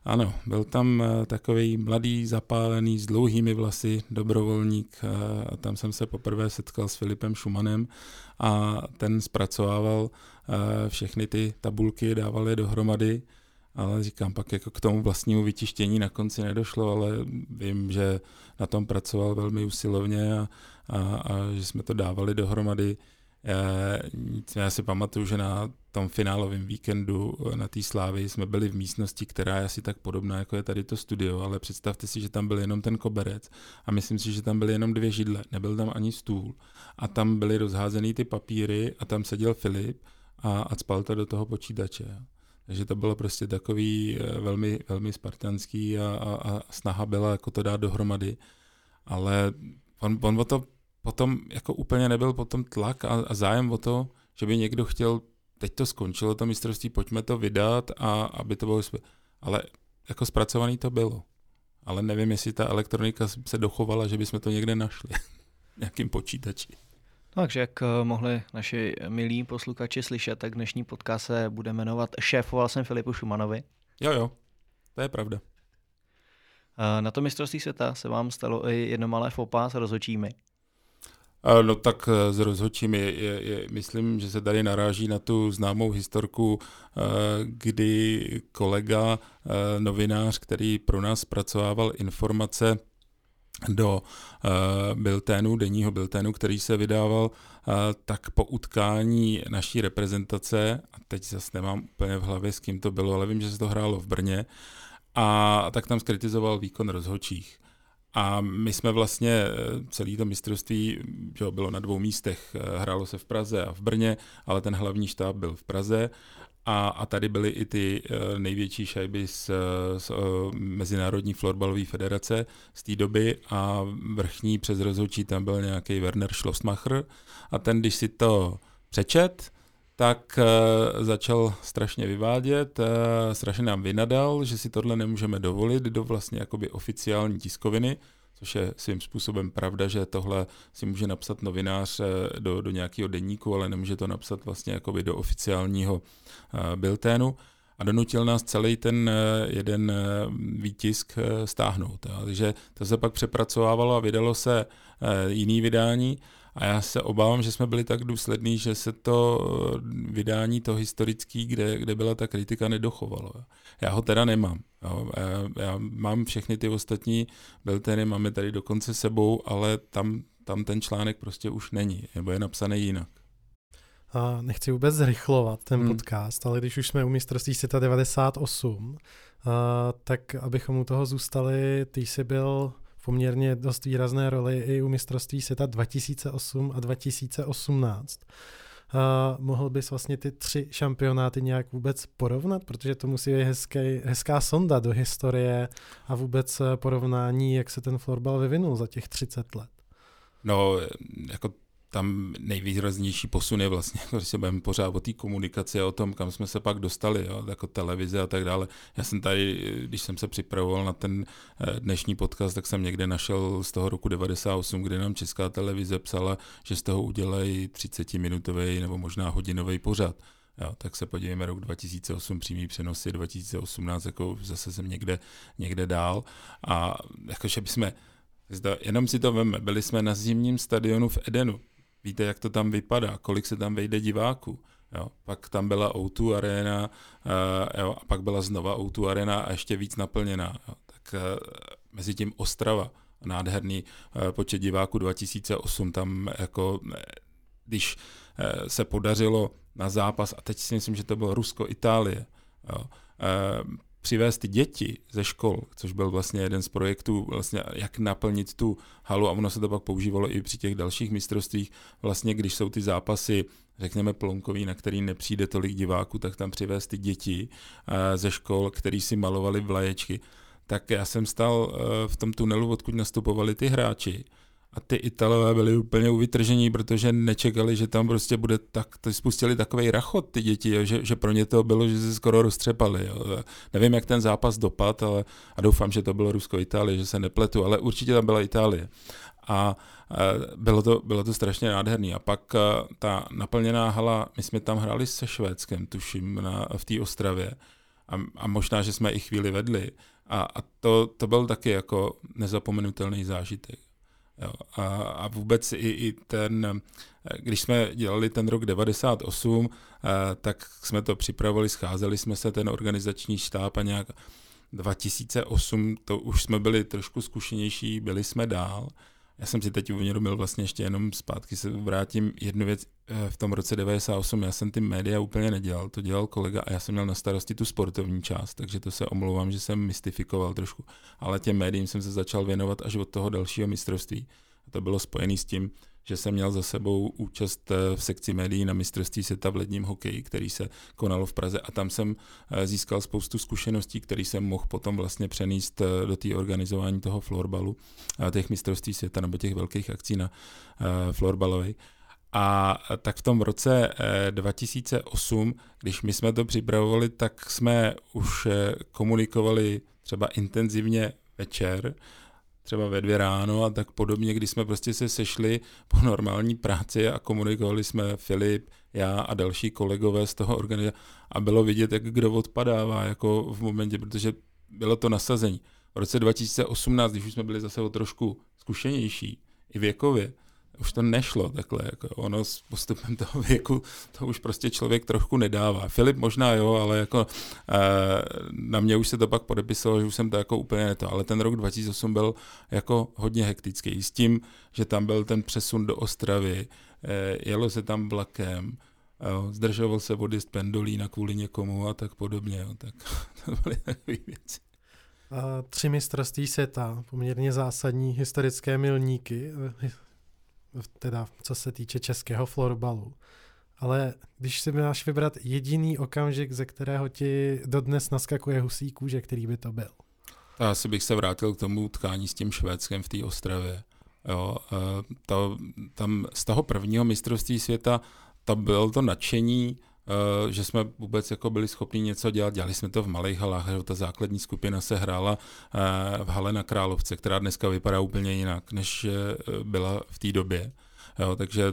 Ano, byl tam uh, takový mladý, zapálený, s dlouhými vlasy, dobrovolník uh, a tam jsem se poprvé setkal s Filipem Šumanem a ten zpracovával všechny ty tabulky, dával je dohromady, ale říkám, pak jako k tomu vlastnímu vytištění na konci nedošlo, ale vím, že na tom pracoval velmi usilovně a, a, a že jsme to dávali dohromady. Já si pamatuju, že na tom finálovém víkendu na té slávy jsme byli v místnosti, která je asi tak podobná, jako je tady to studio, ale představte si, že tam byl jenom ten koberec a myslím si, že tam byly jenom dvě židle, nebyl tam ani stůl a tam byly rozházený ty papíry a tam seděl Filip a, a spal to do toho počítače. Takže to bylo prostě takový eh, velmi, velmi spartanský a, a, a snaha byla jako to dát dohromady, ale on, on o to potom jako úplně nebyl potom tlak a, a zájem o to, že by někdo chtěl, teď to skončilo to mistrovství, pojďme to vydat a aby to bylo, ale jako zpracovaný to bylo. Ale nevím, jestli ta elektronika se dochovala, že bychom to někde našli. nějakým počítači. Takže jak eh, mohli naši milí posluchači slyšet, tak dnešní podcast se bude jmenovat Šéfoval jsem Filipu Šumanovi. Jo, jo, to je pravda. Eh, na to mistrovství světa se vám stalo i jedno malé fopa s rozhočími. No tak eh, s rozhodčími, je, je, myslím, že se tady naráží na tu známou historku, eh, kdy kolega, eh, novinář, který pro nás zpracovával informace do bilténu, denního bilténu, který se vydával, tak po utkání naší reprezentace, a teď zase nemám úplně v hlavě, s kým to bylo, ale vím, že se to hrálo v Brně, a tak tam skritizoval výkon rozhodčích. A my jsme vlastně eh, celý to mistrovství, že bylo na dvou místech, hrálo se v Praze a v Brně, ale ten hlavní štáb byl v Praze a, a tady byly i ty uh, největší šajby z, z uh, Mezinárodní florbalové federace z té doby a vrchní přes rozhodčí tam byl nějaký Werner Schlossmacher. A ten, když si to přečet, tak začal strašně vyvádět, strašně nám vynadal, že si tohle nemůžeme dovolit do vlastně jakoby oficiální tiskoviny, což je svým způsobem pravda, že tohle si může napsat novinář uh, do, do nějakého denníku, ale nemůže to napsat vlastně jakoby do oficiálního uh, bilténu a donutil nás celý ten jeden výtisk stáhnout. Takže to se pak přepracovávalo a vydalo se jiný vydání a já se obávám, že jsme byli tak důslední, že se to eh, vydání to historický, kde, kde byla ta kritika, nedochovalo. Já ho teda nemám. Jo. Já, já mám všechny ty ostatní bilteny, máme tady dokonce sebou, ale tam, tam ten článek prostě už není, nebo je napsaný jinak. A nechci vůbec zrychlovat ten hmm. podcast, ale když už jsme u mistrovství světa 98, a, tak abychom u toho zůstali, ty jsi byl poměrně dost výrazné roli i u mistrovství světa 2008 a 2018. Uh, mohl bys vlastně ty tři šampionáty nějak vůbec porovnat, protože to musí být hezký, hezká sonda do historie a vůbec eh, porovnání, jak se ten florbal vyvinul za těch 30 let. No, jako tam nejvýraznější posun je vlastně, když se budeme pořád o té komunikaci a o tom, kam jsme se pak dostali, jo, jako televize a tak dále. Já jsem tady, když jsem se připravoval na ten eh, dnešní podcast, tak jsem někde našel z toho roku 98, kdy nám česká televize psala, že z toho udělají 30-minutový nebo možná hodinový pořad. Jo, tak se podívejme rok 2008, přímý přenosy 2018, jako zase jsem někde, někde dál. A jakože bychom, jenom si to veme, byli jsme na zimním stadionu v Edenu, víte, jak to tam vypadá, kolik se tam vejde diváků. Jo. Pak tam byla O2 arena, uh, jo, a pak byla znova O2 arena a ještě víc naplněná. Jo. Tak uh, mezi tím Ostrava, nádherný uh, počet diváků 2008, tam jako, když uh, se podařilo na zápas, a teď si myslím, že to bylo Rusko-Itálie, jo, uh, přivést ty děti ze škol, což byl vlastně jeden z projektů, vlastně jak naplnit tu halu a ono se to pak používalo i při těch dalších mistrovstvích, vlastně když jsou ty zápasy řekněme plonkový, na který nepřijde tolik diváků, tak tam přivést ty děti eh, ze škol, který si malovali vlaječky. Tak já jsem stal eh, v tom tunelu, odkud nastupovali ty hráči a ty Italové byli úplně uvytržení, protože nečekali, že tam prostě bude tak, to spustili takový rachot ty děti, jo, že, že, pro ně to bylo, že se skoro roztřepali. Jo. Nevím, jak ten zápas dopad, ale a doufám, že to bylo Rusko-Itálie, že se nepletu, ale určitě tam byla Itálie. A bylo to, bylo to strašně nádherný. A pak ta naplněná hala, my jsme tam hráli se Švédskem, tuším, na, v té Ostravě. A, a možná, že jsme i chvíli vedli. A, a to, to byl taky jako nezapomenutelný zážitek. Jo, a, a vůbec i, i ten, když jsme dělali ten rok 98, a, tak jsme to připravovali, scházeli jsme se, ten organizační štáb a nějak 2008, to už jsme byli trošku zkušenější, byli jsme dál já jsem si teď uvědomil vlastně ještě jenom zpátky se vrátím jednu věc. Eh, v tom roce 98 já jsem ty média úplně nedělal, to dělal kolega a já jsem měl na starosti tu sportovní část, takže to se omlouvám, že jsem mystifikoval trošku. Ale těm médiím jsem se začal věnovat až od toho dalšího mistrovství. A to bylo spojené s tím, že jsem měl za sebou účast eh, v sekci médií na mistrovství světa v ledním hokeji, který se konalo v Praze a tam jsem eh, získal spoustu zkušeností, které jsem mohl potom vlastně přenést eh, do té organizování toho florbalu, těch mistrovství světa nebo těch velkých akcí na florbalovej. A tak v tom roce 2008, když my jsme to připravovali, tak jsme už komunikovali třeba intenzivně večer, třeba ve dvě ráno a tak podobně, kdy jsme prostě se sešli po normální práci a komunikovali jsme Filip, já a další kolegové z toho organizace a bylo vidět, jak kdo odpadává jako v momentě, protože bylo to nasazení. V roce 2018, když už jsme byli zase o trošku zkušenější, i věkově, už to nešlo takhle, jako ono s postupem toho věku to už prostě člověk trošku nedává. Filip možná jo, ale jako e, na mě už se to pak podepisalo, že už jsem to jako úplně neto, ale ten rok 2008 byl jako hodně hektický s tím, že tam byl ten přesun do Ostravy, e, jelo se tam vlakem, jo, zdržoval se vody z pendolína kvůli někomu a tak podobně, jo, tak to byly takové věci. A tři mistrovství světa, poměrně zásadní historické milníky, teda co se týče českého florbalu. Ale když si máš vybrat jediný okamžik, ze kterého ti dodnes naskakuje husí kůže, který by to byl? Já asi bych se vrátil k tomu utkání s tím Švédskem v té Ostravě. Jo, to, tam z toho prvního mistrovství světa to bylo to nadšení, že jsme vůbec jako byli schopni něco dělat. Dělali jsme to v malých halách, že ta základní skupina se hrála eh, v hale na Královce, která dneska vypadá úplně jinak, než eh, byla v té době. Jo, takže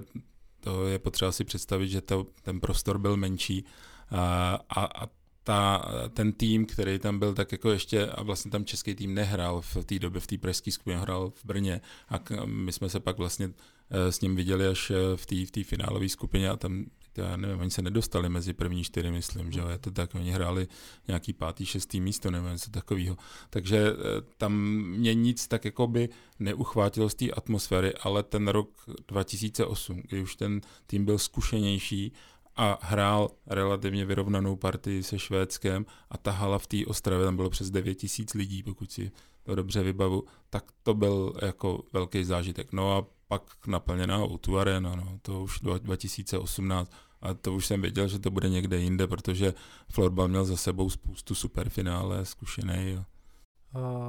to je potřeba si představit, že to, ten prostor byl menší a, a, a ta, ten tým, který tam byl, tak jako ještě, a vlastně tam český tým nehrál v té době, v té pražské skupině, hrál v Brně a my jsme se pak vlastně s ním viděli až v té v finálové skupině a tam já nevím, oni se nedostali mezi první čtyři, myslím, že je to tak, oni hráli nějaký pátý, šestý místo, nebo něco takového. Takže eh, tam mě nic tak jako by neuchvátilo z té atmosféry, ale ten rok 2008, kdy už ten tým byl zkušenější a hrál relativně vyrovnanou partii se Švédskem a ta hala v té Ostravě, tam bylo přes 9 tisíc lidí, pokud si to dobře vybavu, tak to byl jako velký zážitek. No a pak naplněná o arena, no, to už 2018 a to už jsem věděl, že to bude někde jinde, protože florbal měl za sebou spoustu superfinále, zkušený.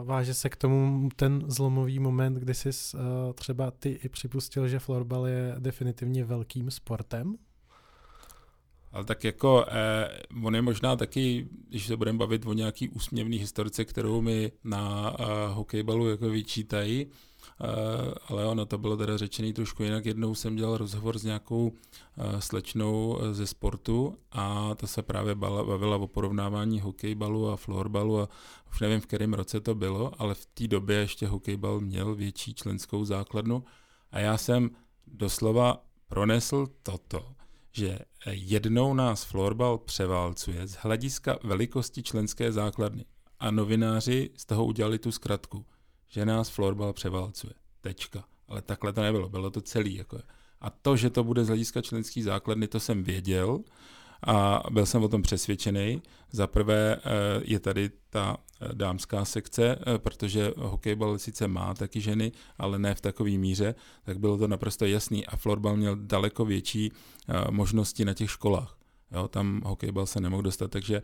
Váže se k tomu ten zlomový moment, kdy jsi uh, třeba ty i připustil, že florbal je definitivně velkým sportem? Ale tak jako, eh, on je možná taky, když se budeme bavit o nějaký úsměvný historice, kterou mi na eh, hokejbalu jako vyčítají, Eh, ale ono to bylo teda řečený trošku jinak. Jednou jsem dělal rozhovor s nějakou eh, slečnou eh, ze sportu a ta se právě bavila o porovnávání hokejbalu a florbalu a už nevím, v kterém roce to bylo, ale v té době ještě hokejbal měl větší členskou základnu a já jsem doslova pronesl toto, že jednou nás florbal převálcuje z hlediska velikosti členské základny a novináři z toho udělali tu zkratku že nás florbal převálcuje. Tečka. Ale takhle to nebylo, bylo to celý. Jako. A to, že to bude z hlediska členský základny, to jsem věděl a byl jsem o tom přesvědčený. Za prvé eh, je tady ta eh, dámská sekce, eh, protože hokejbal sice má taky ženy, ale ne v takové míře, tak bylo to naprosto jasný a florbal měl daleko větší možnosti na těch školách. Jo, tam hokejbal se nemohl dostat, takže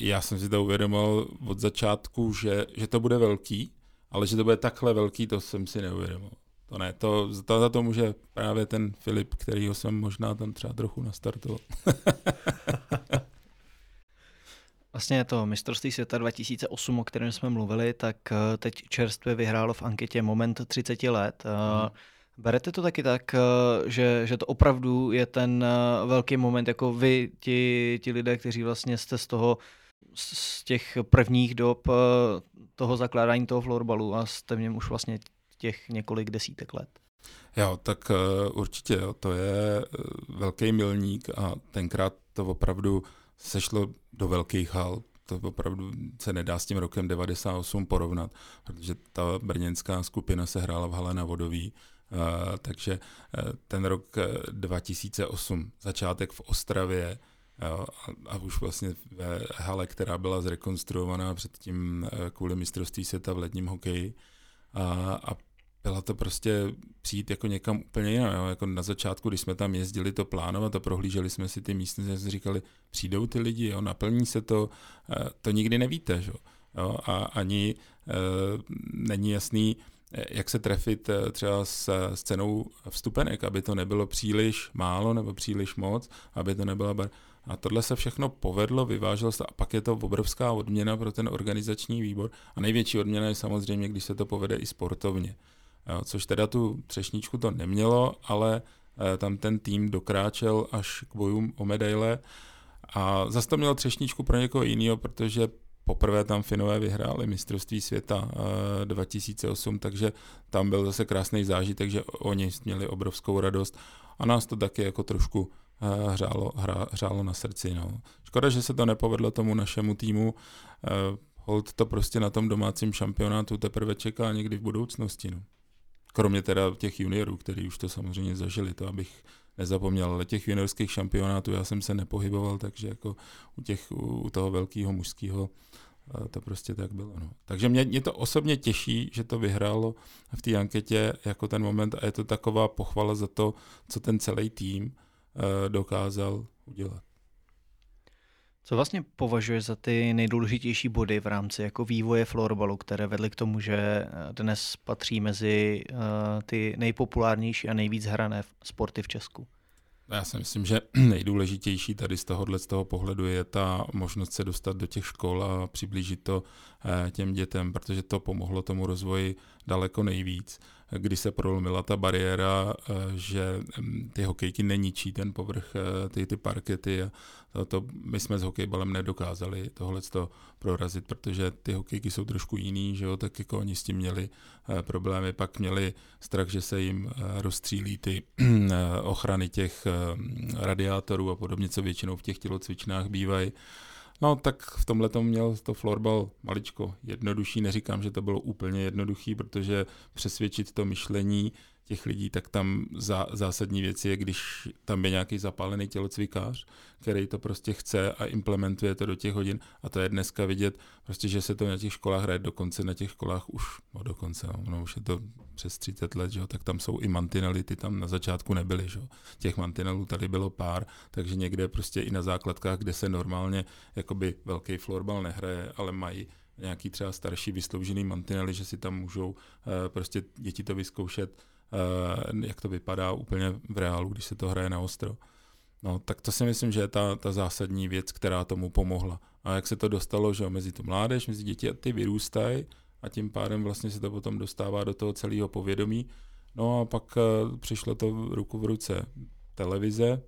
já jsem si to uvědomil od začátku, že, že to bude velký, ale že to bude takhle velký, to jsem si neuvědomil. to ne, to, to, za to může právě ten Filip, kterýho jsem možná tam třeba trochu nastartoval. Vlastně to mistrovství světa 2008, o kterém jsme mluvili, tak eh, teď čerstvě vyhrálo v anketě moment 30 let. Hmm. Berete to taky tak, eh, že, že to opravdu je ten velký moment, jako vy, ti, ti lidé, kteří vlastně jste z toho, z těch prvních dob toho zakládání toho florbalu a jste v něm už vlastně těch několik desítek let. Jo, tak určitě, jo, to je velký milník a tenkrát to opravdu sešlo do velkých hal. To opravdu se nedá s tím rokem 98 porovnat, protože ta brněnská skupina se hrála v hale na Vodový, takže ten rok 2008, začátek v Ostravě a, a už vlastně ve hale, která byla zrekonstruovaná předtím kvůli mistrovství světa v ledním hokeji a, a byla to prostě přijít jako někam úplně jinam. Jo? Jako na začátku, když jsme tam jezdili to plánovat a prohlíželi jsme si ty místnosti, jsme říkali, přijdou ty lidi, jo? naplní se to, eh, to nikdy nevíte. Že? Jo? A ani e, není jasný, eh, jak se trefit třeba s, s cenou vstupenek, aby to nebylo příliš málo nebo příliš moc, aby to nebyla bar... A tohle se všechno povedlo, vyváželo se a pak je to obrovská odměna pro ten organizační výbor. A největší odměna je samozřejmě, když se to povede i sportovně. Což teda tu třešničku to nemělo, ale e, tam ten tým dokráčel až k bojům o medaile a zase to mělo třešničku pro někoho jiného, protože poprvé tam Finové vyhráli mistrovství světa e, 2008, takže tam byl zase krásný zážitek, že oni měli obrovskou radost a nás to taky jako trošku hřálo, hra, hřálo na srdci. No. Škoda, že se to nepovedlo tomu našemu týmu, e, hold to prostě na tom domácím šampionátu teprve čeká někdy v budoucnosti. No. Kromě teda těch juniorů, kteří už to samozřejmě zažili, to abych nezapomněl, ale těch juniorských šampionátů já jsem se nepohyboval, takže jako u, těch, u toho velkého mužského to prostě tak bylo. No. Takže mě, mě to osobně těší, že to vyhrálo v té anketě jako ten moment a je to taková pochvala za to, co ten celý tým dokázal udělat. Co vlastně považuje za ty nejdůležitější body v rámci jako vývoje florbalu, které vedly k tomu, že eh, dnes patří mezi uh, ty nejpopulárnější a nejvíc hrané sporty v Česku? Já si myslím, že nejdůležitější tady z tohohle z toho pohledu je ta možnost se dostat do těch škol a přiblížit to eh, těm dětem, protože to pomohlo tomu rozvoji daleko nejvíc kdy se prolomila ta bariéra, eh, že mm, ty hokejky neničí ten povrch, eh, ty, ty parkety a to, to my jsme s hokejbalem nedokázali tohle prorazit, protože ty hokejky jsou trošku jiný, že jo, tak jako oni s tím měli eh, problémy, pak měli strach, že se jim rozstřílí ty ochrany těch radiátorů a podobně, co většinou v těch tělocvičnách bývají. No tak v tomhle tom měl to florbal maličko jednodušší, neříkám, že to bylo úplně jednoduchý, protože přesvědčit to myšlení těch lidí, tak tam zá, zásadní věc je, když tam je nějaký zapálený tělocvikář, který to prostě chce a implementuje to do těch hodin a to je dneska vidět, prostě, že se to na těch školách hraje dokonce na těch školách už, no dokonce, no, no už je to přes 30 let, že jo, tak tam jsou i mantinely, ty tam na začátku nebyly, že jo. Těch mantinelů tady bylo pár, takže někde prostě i na základkách, kde se normálně jakoby velký florbal nehraje, ale mají nějaký třeba starší vysloužený mantinely, že si tam můžou uh, prostě děti to vyzkoušet jak to vypadá úplně v reálu, když se to hraje na ostro. No, tak to si myslím, že je ta, ta zásadní věc, která tomu pomohla. A jak se to dostalo, že mezi tu mládež, mezi děti, a ty vyrůstají a tím pádem vlastně se to potom dostává do toho celého povědomí. No a pak uh, přišlo to ruku v ruce televize,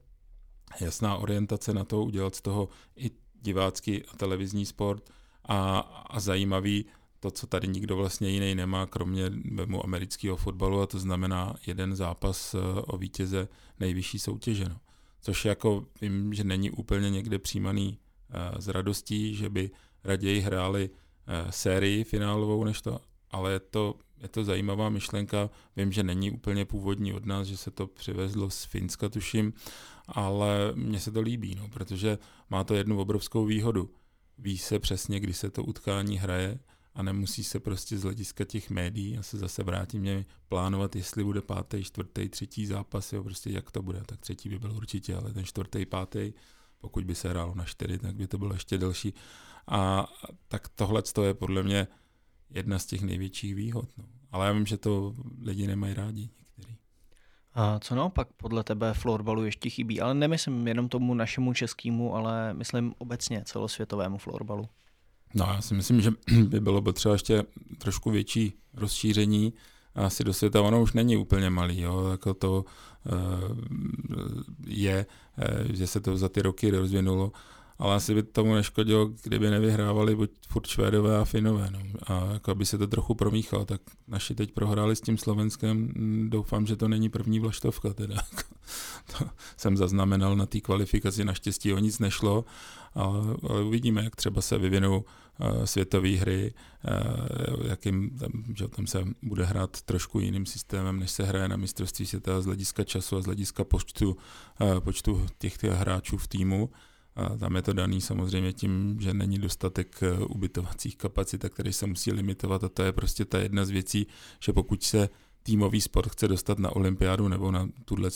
jasná orientace na to udělat z toho i divácký a televizní sport a, a zajímavý to, co tady nikdo vlastně jiný nemá, kromě mimo amerického fotbalu, a to znamená jeden zápas eh, o vítěze nejvyšší soutěže. No. Což jako vím, že není úplně někde přijímaný uh, s radostí, že by raději hráli uh, sérii finálovou než to, ale je to, je to zajímavá myšlenka. Vím, že není úplně původní od nás, že se to přivezlo z Finska, tuším, ale mně se to líbí, no, protože má to jednu obrovskou výhodu. Ví se přesně, kdy se to utkání hraje, a nemusí se prostě z hlediska těch médií, já se zase vrátím, mě plánovat, jestli bude pátý, čtvrtý, třetí zápas, jo, prostě jak to bude, tak třetí by byl určitě, ale ten čtvrtý, pátý, pokud by se hrálo na čtyři, tak by to bylo ještě delší. A tak tohle je podle mě jedna z těch největších výhod. No. Ale já vím, že to lidi nemají rádi některý. A co naopak podle tebe florbalu ještě chybí? Ale nemyslím jenom tomu našemu českému, ale myslím obecně celosvětovému florbalu. No já si myslím, že by bylo potřeba ještě trošku větší rozšíření asi do světa. Ono už není úplně malý, jo, jako to uh, je, uh, že se to za ty roky rozvinulo ale asi by tomu neškodilo, kdyby nevyhrávali buď furt Švédové a Finové. No. A jako by se to trochu promíchalo, tak naši teď prohráli s tím Slovenskem, doufám, že to není první vlaštovka teda. to jsem zaznamenal na té kvalifikaci, naštěstí o nic nešlo, ale uvidíme, jak třeba se vyvinou uh, světové hry, uh, jakým tam, že tam se bude hrát trošku jiným systémem, než se hraje na mistrovství světa z hlediska času a z hlediska počtu, uh, počtu těch hráčů v týmu. A tam je to daný samozřejmě tím, že není dostatek ubytovacích kapacit, které se musí limitovat a to je prostě ta jedna z věcí, že pokud se týmový sport chce dostat na olympiádu nebo na tuhle,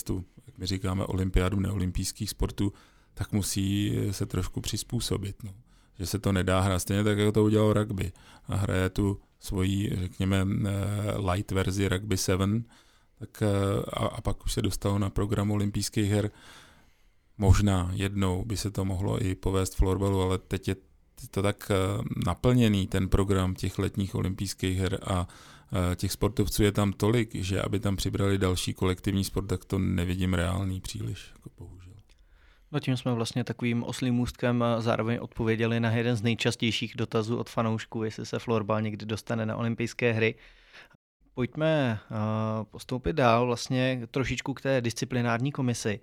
jak my říkáme, olympiádu neolympijských sportů, tak musí se trošku přizpůsobit. No. Že se to nedá hrát stejně tak, jako to udělal rugby. A hraje tu svoji, řekněme, eh, light verzi rugby 7, tak eh, a, a pak už se dostalo na program olympijských her, Možná jednou by se to mohlo i povést florbalu, ale teď je to tak eh, naplněný, ten program těch letních olympijských her a těch sportovců je tam tolik, že aby tam přibrali další kolektivní sport, tak to nevidím reálný příliš, jako bohužel. No tím jsme vlastně takovým oslým můstkem eh, zároveň odpověděli na jeden z nejčastějších dotazů od fanoušků, jestli se florbal někdy dostane na olympijské hry. Pojďme postoupit dál vlastně trošičku k té disciplinární komisi.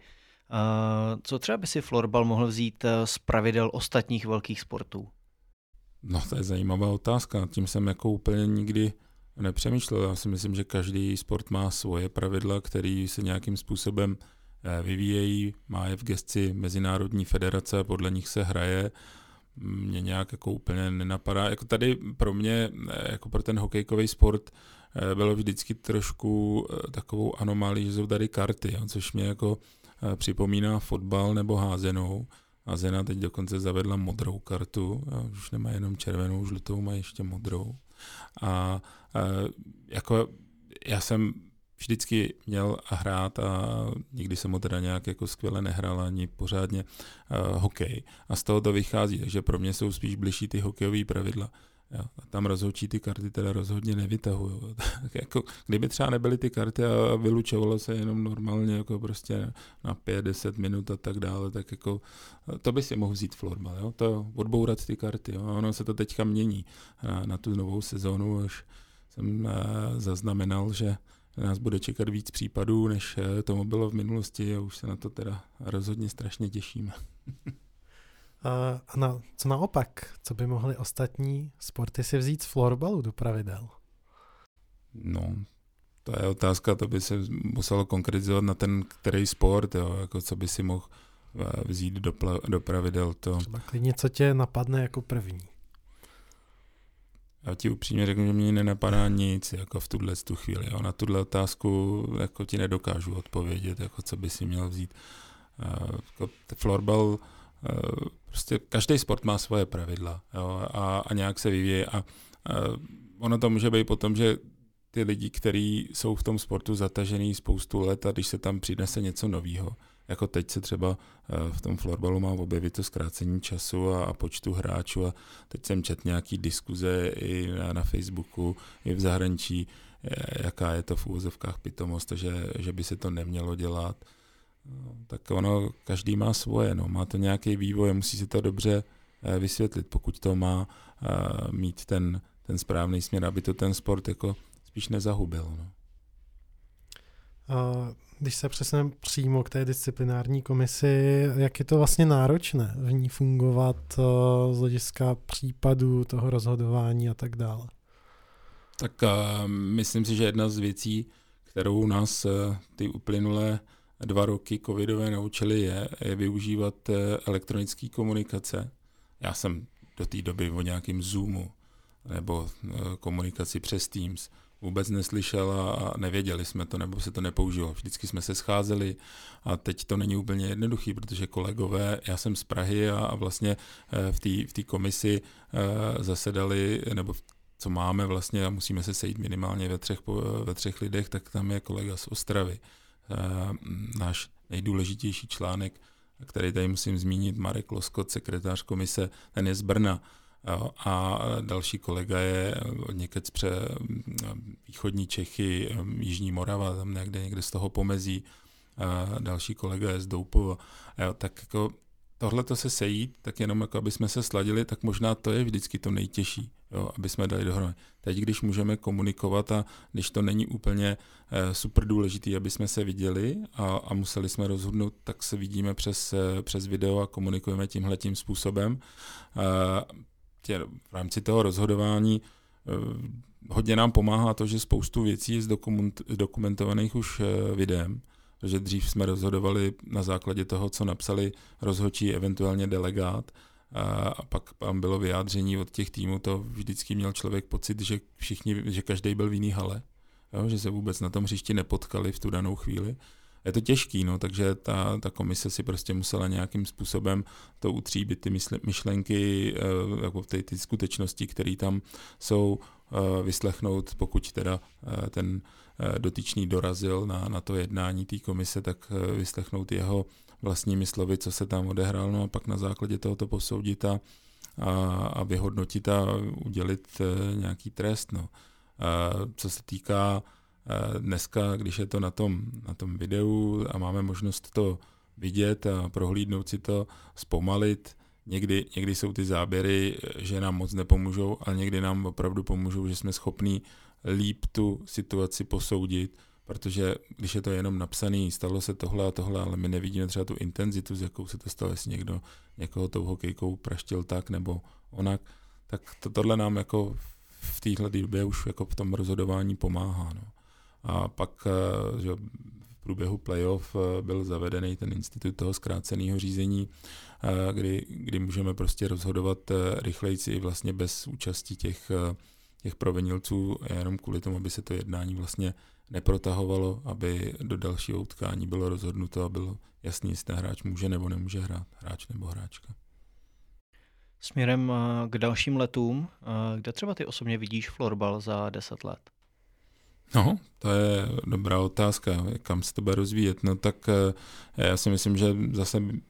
Co třeba by si florbal mohl vzít eh, z pravidel ostatních velkých sportů? No to je zajímavá otázka, tím jsem jako úplně nikdy nepřemýšlel. Já si myslím, že každý sport má svoje pravidla, které se nějakým způsobem eh, vyvíjejí, má je v gesci Mezinárodní federace podle nich se hraje. Mě nějak jako úplně nenapadá. Jako tady pro mě, eh, jako pro ten hokejkový sport, bylo vždycky trošku takovou anomálí, že jsou tady karty, což mě jako Eh, připomíná fotbal nebo házenou. Házena teď dokonce zavedla modrou kartu, už nemá jenom červenou, žlutou, má ještě modrou. A eh, jako já jsem vždycky měl hrát a nikdy jsem ho teda nějak jako skvěle nehrál ani pořádně uh, hokej. A z toho to vychází, takže pro mě jsou spíš bližší ty hokejové pravidla. Jo, a tam rozhodčí ty karty teda rozhodně nevytahují. tak jako, kdyby třeba nebyly ty karty a vylučovalo se jenom normálně jako prostě na 5-10 minut a tak dále, tak jako to by si mohl vzít florbal, jo? to odbourat ty karty. Jo? A ono se to teďka mění na, na tu novou sezónu, až jsem uh, zaznamenal, že nás bude čekat víc případů, než uh, tomu bylo v minulosti a už se na to teda rozhodně strašně těšíme. A na, co naopak, co by mohli ostatní sporty si vzít z florbalu do pravidel? No, to je otázka, to by se muselo konkretizovat na ten který sport, jo, jako co by si mohl eh, vzít do, pla, do pravidel. To... Třeba klidně, co tě napadne jako první. Já ti upřímně řeknu, že mě nenapadá nic jako v tuhle tu chvíli. Jo. Na tuhle otázku jako ti nedokážu odpovědět, jako co by si měl vzít. Uh, jako florbal uh, prostě každý sport má svoje pravidla jo, a, a nějak se vyvíjí a, a ono to může být potom, že ty lidi, kteří jsou v tom sportu zatažený spoustu let a když se tam přinese něco nového, jako teď se třeba eh, v tom florbalu má objevit to zkrácení času a, a počtu hráčů a teď jsem čet nějaký diskuze i na, na Facebooku, i v zahraničí, eh, jaká je to v úvozovkách pitomost, že, že by se to nemělo dělat. No, tak ono, každý má svoje, no. má to nějaký vývoj, musí se to dobře eh, vysvětlit, pokud to má mít ten, ten správný směr, aby to ten sport jako spíš nezahubil. No. Když se přesneme přímo k té disciplinární komisi, jak je to vlastně náročné v ní fungovat eh, z hlediska případů toho rozhodování a tak dále? Tak uh, myslím si, že jedna z věcí, kterou nás uh, ty uplynulé dva roky covidové naučili, je, je využívat eh, elektronické komunikace. Já jsem do té doby o nějakém Zoomu nebo komunikaci přes Teams vůbec neslyšel a nevěděli jsme to, nebo se to nepoužilo. Vždycky jsme se scházeli a teď to není úplně jednoduchý, protože kolegové, já jsem z Prahy a, vlastně eh, v té v komisi zasedali, nebo co máme vlastně a musíme se sejít minimálně ve třech, ve třech lidech, tak tam je kolega z Ostravy. Náš nejdůležitější článek, který tady musím zmínit, Marek Loskot, sekretář komise, ten je z Brna. A další kolega je někde pře východní Čechy, Jižní Morava, tam někde, někde z toho pomezí. A další kolega je z Doupova. Jo, tak jako tohle to se sejít, tak jenom jako aby jsme se sladili, tak možná to je vždycky to nejtěžší, jo, aby jsme dali dohromady. Teď, když můžeme komunikovat a když to není úplně eh, super důležitý, aby jsme se viděli a, a museli jsme rozhodnout, tak se vidíme přes, eh, přes video a komunikujeme tímhle tím způsobem. Eh, tě, v rámci toho rozhodování eh, hodně nám pomáhá to, že spoustu věcí je zdokumentovaných už eh, videem, protože dřív jsme rozhodovali na základě toho, co napsali rozhodčí, eventuálně delegát, a pak tam bylo vyjádření od těch týmů, to vždycky měl člověk pocit, že všichni, že každý byl v jiný hale, jo, že se vůbec na tom hřišti nepotkali v tu danou chvíli je to těžký, no, takže ta, ta komise si prostě musela nějakým způsobem to utříbit, ty myšlenky, eh, jako ty, ty skutečnosti, které tam jsou, eh, vyslechnout, pokud teda eh, ten dotyčný dorazil na, na to jednání té komise, tak vyslechnout jeho vlastními slovy, co se tam odehrálo, no a pak na základě tohoto posoudit a, a, a vyhodnotit a udělit nějaký trest. No. A co se týká Dneska, když je to na tom, na tom videu a máme možnost to vidět a prohlídnout si to, zpomalit, někdy, někdy jsou ty záběry, že nám moc nepomůžou, ale někdy nám opravdu pomůžou, že jsme schopní líp tu situaci posoudit, protože když je to jenom napsaný, stalo se tohle a tohle, ale my nevidíme třeba tu intenzitu, s jakou se to stalo, jestli někdo někoho tou hokejkou praštil tak nebo onak, tak to, tohle nám jako v téhle době už jako v tom rozhodování pomáhá. No. A pak eh, že v průběhu playoff eh, byl zavedený ten institut toho zkráceného řízení, eh, kdy, kdy můžeme prostě rozhodovat rychlejci i vlastně bez účasti těch, těch provinilců, jenom kvůli tomu, aby se to jednání vlastně neprotahovalo, aby do dalšího utkání bylo rozhodnuto a bylo jasný, jestli ten hráč může nebo nemůže hrát, hráč nebo hráčka. Směrem k dalším letům, kde třeba ty osobně vidíš florbal za 10 let? No, to je dobrá otázka, kam se to bude rozvíjet. No tak eh, já si myslím, že zase by,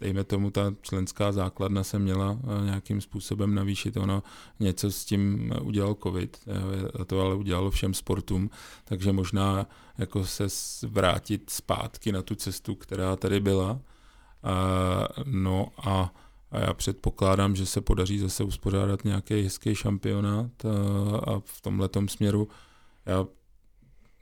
dejme tomu, ta členská základna se měla eh, nějakým způsobem navýšit. Ono něco s tím udělal covid, eh, a to ale udělalo všem sportům, takže možná jako se vrátit zpátky na tu cestu, která tady byla. No a a já předpokládám, že se podaří zase uspořádat nějaký hezký šampionát a, a v tomhle směru já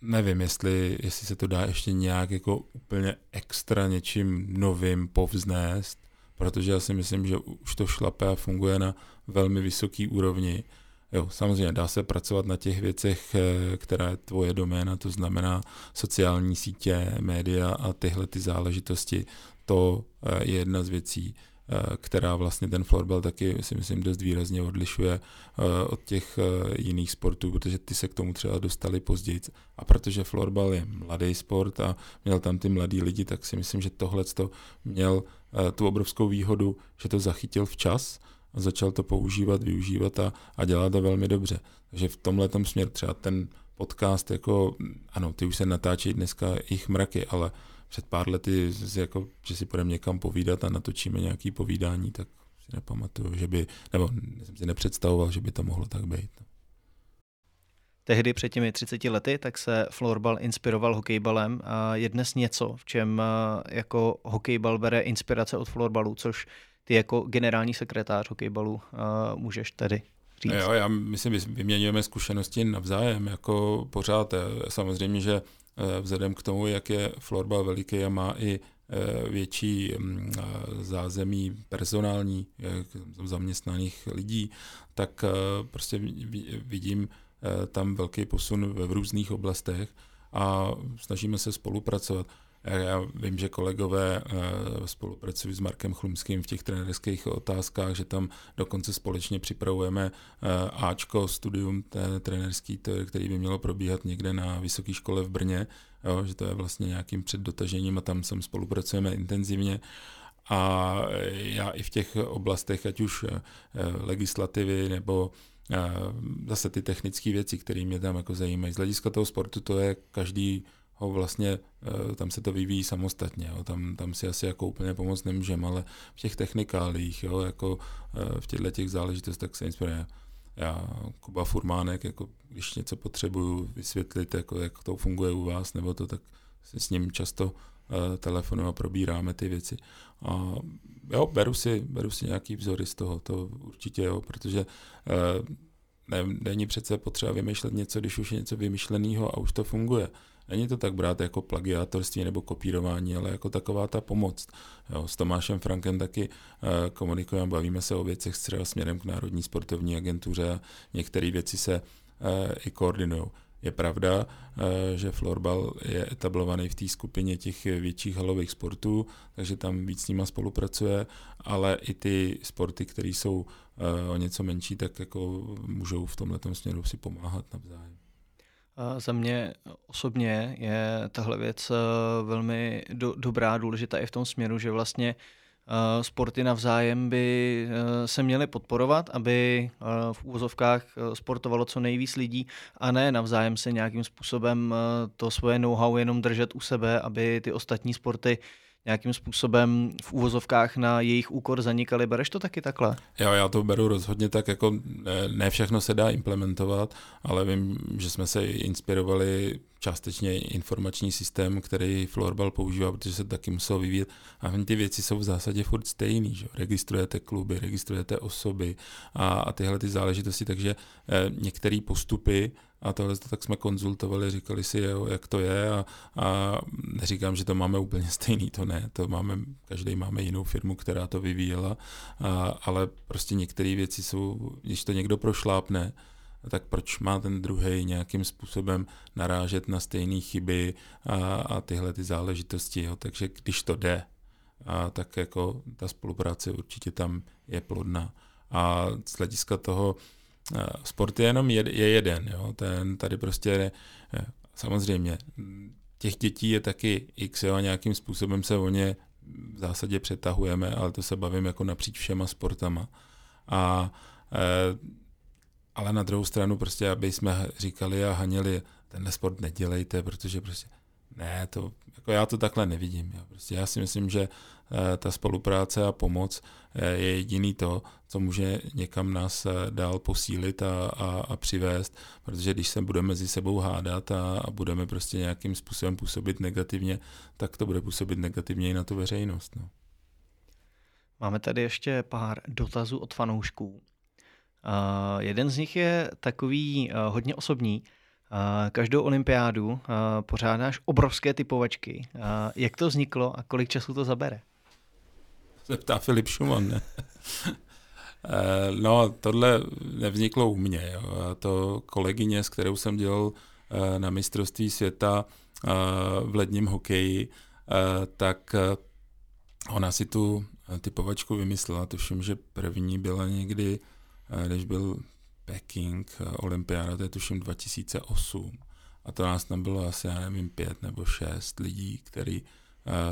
nevím, jestli, jestli se to dá ještě nějak jako úplně extra něčím novým povznést, protože já si myslím, že už to šlape a funguje na velmi vysoký úrovni. Jo, samozřejmě dá se pracovat na těch věcech, eh, která je tvoje doména, to znamená sociální sítě, média a tyhle ty záležitosti. To eh, je jedna z věcí. Eh, která vlastně ten florbal taky si myslím dost výrazně odlišuje eh, od těch eh, jiných sportů, protože ty se k tomu třeba dostali později. A protože florbal je mladý sport a měl tam ty mladí lidi, tak si myslím, že tohle měl tu obrovskou výhodu, že to zachytil včas a začal to používat, využívat a, a dělá to velmi dobře. Takže v tomhle směr třeba ten podcast, jako, ano, ty už se natáčí dneska jich mraky, ale před pár lety, jako, že si půjdeme někam povídat a natočíme nějaký povídání, tak si nepamatuju, že by, nebo jsem si nepředstavoval, že by to mohlo tak být. Tehdy před těmi 30 lety tak se florbal inspiroval hokejbalem a je dnes něco, v čem jako hokejbal bere inspirace od florbalu, což ty jako generální sekretář hokejbalu můžeš tedy říct. Jo, já myslím, vyměňujeme zkušenosti navzájem, jako pořád. Samozřejmě, že vzhledem k tomu, jak je florbal veliký a má i eh, větší mm, eh, zázemí personální zaměstnaných lidí, tak prostě vidím tam velký posun v různých oblastech a snažíme se spolupracovat. Já vím, že kolegové eh, spolupracují s Markem Chlumským v těch trenerských otázkách, že tam dokonce společně připravujeme eh, Ačko, studium trenerský, který by mělo probíhat někde na vysoké škole v Brně, jo, že to je vlastně nějakým předdotažením a tam sem spolupracujeme intenzivně. A já i v těch oblastech, ať už eh, legislativy nebo zase ty technické věci, které mě tam jako zajímají. Z hlediska toho sportu to je každý ho vlastně, eh, tam se to vyvíjí samostatně, jo. Tam, tam si asi jako úplně pomoct nemůžeme, ale v těch technikálích, jo, jako eh, v těchto těch záležitostech se inspiruje. Já, Kuba Furmánek, jako když něco potřebuju vysvětlit, jako jak to funguje u vás, nebo to, tak si s ním často uh, telefonu a probíráme ty věci. A jo, beru si, beru si nějaký vzory z toho, to určitě jo, protože ne, není přece potřeba vymýšlet něco, když už je něco vymyšleného a už to funguje. Není to tak brát jako plagiátorství nebo kopírování, ale jako taková ta pomoc. Jo, s Tomášem Frankem taky uh, komunikujeme, bavíme se o věcech třeba směrem k Národní sportovní agentuře a některé věci se uh, i koordinují. Je pravda, uh, že florbal je etablovaný v té skupině těch větších halových sportů, takže tam víc s nima spolupracuje, ale i ty sporty, které jsou o něco menší, tak jako můžou v tomhle směru si pomáhat navzájem. Za mě osobně je tahle věc eh, velmi do, dobrá, důležitá i v tom směru, že vlastně eh, sporty navzájem by eh, se měly podporovat, aby v úvozovkách sportovalo co nejvíc lidí a ne navzájem se nějakým způsobem to svoje know-how jenom držet u sebe, aby ty ostatní sporty nějakým způsobem v úvozovkách na jejich úkor zanikaly. Bereš to taky takhle? Jo, já to beru rozhodně tak, jako ne všechno se dá implementovat, ale vím, že jsme se inspirovali částečně informační systém, který Florbal používá, protože se taky musel vyvíjet. A ty věci jsou v zásadě furt stejný. Že? Registrujete kluby, registrujete osoby a, a tyhle ty záležitosti, takže eh, některé postupy a tohle to tak jsme konzultovali, říkali si, jo, jak to je a, a neříkám, že to máme úplně stejný, to ne, to máme, každý máme jinou firmu, která to vyvíjela, a, ale prostě některé věci jsou, když to někdo prošlápne, tak proč má ten druhý nějakým způsobem narážet na stejné chyby a, a tyhle ty záležitosti. Jo. Takže když to jde, a tak jako ta spolupráce určitě tam je plodná. A z hlediska toho, sport je jenom jed, je jeden, jo. Ten tady prostě, samozřejmě, těch dětí je taky x, jo, a nějakým způsobem se o ně v zásadě přetahujeme, ale to se bavím jako napříč všema sportama. A ale na druhou stranu prostě, aby jsme říkali a hanili, tenhle sport nedělejte, protože prostě ne, to, jako já to takhle nevidím. Jo. Prostě já si myslím, že ta spolupráce a pomoc je jediný to, co může někam nás e, dál posílit a, a, a přivést, protože když se budeme mezi sebou hádat a, a budeme prostě nějakým způsobem působit negativně, tak to bude působit negativně i na tu veřejnost. No. Máme tady ještě pár dotazů od fanoušků. Uh, jeden z nich je takový uh, hodně osobní. Uh, každou olympiádu uh, pořádáš obrovské typovačky. Uh, jak to vzniklo a kolik času to zabere? Se ptá Filip Schumann, ne? no, tohle nevzniklo u mě. Jo. To kolegyně, s kterou jsem dělal na mistrovství světa v ledním hokeji, tak ona si tu typovačku vymyslela. Tuším, že první byla někdy když byl Peking, eh, olympiáda, to je tuším 2008. A to nás tam bylo asi, já nevím, pět nebo šest lidí, který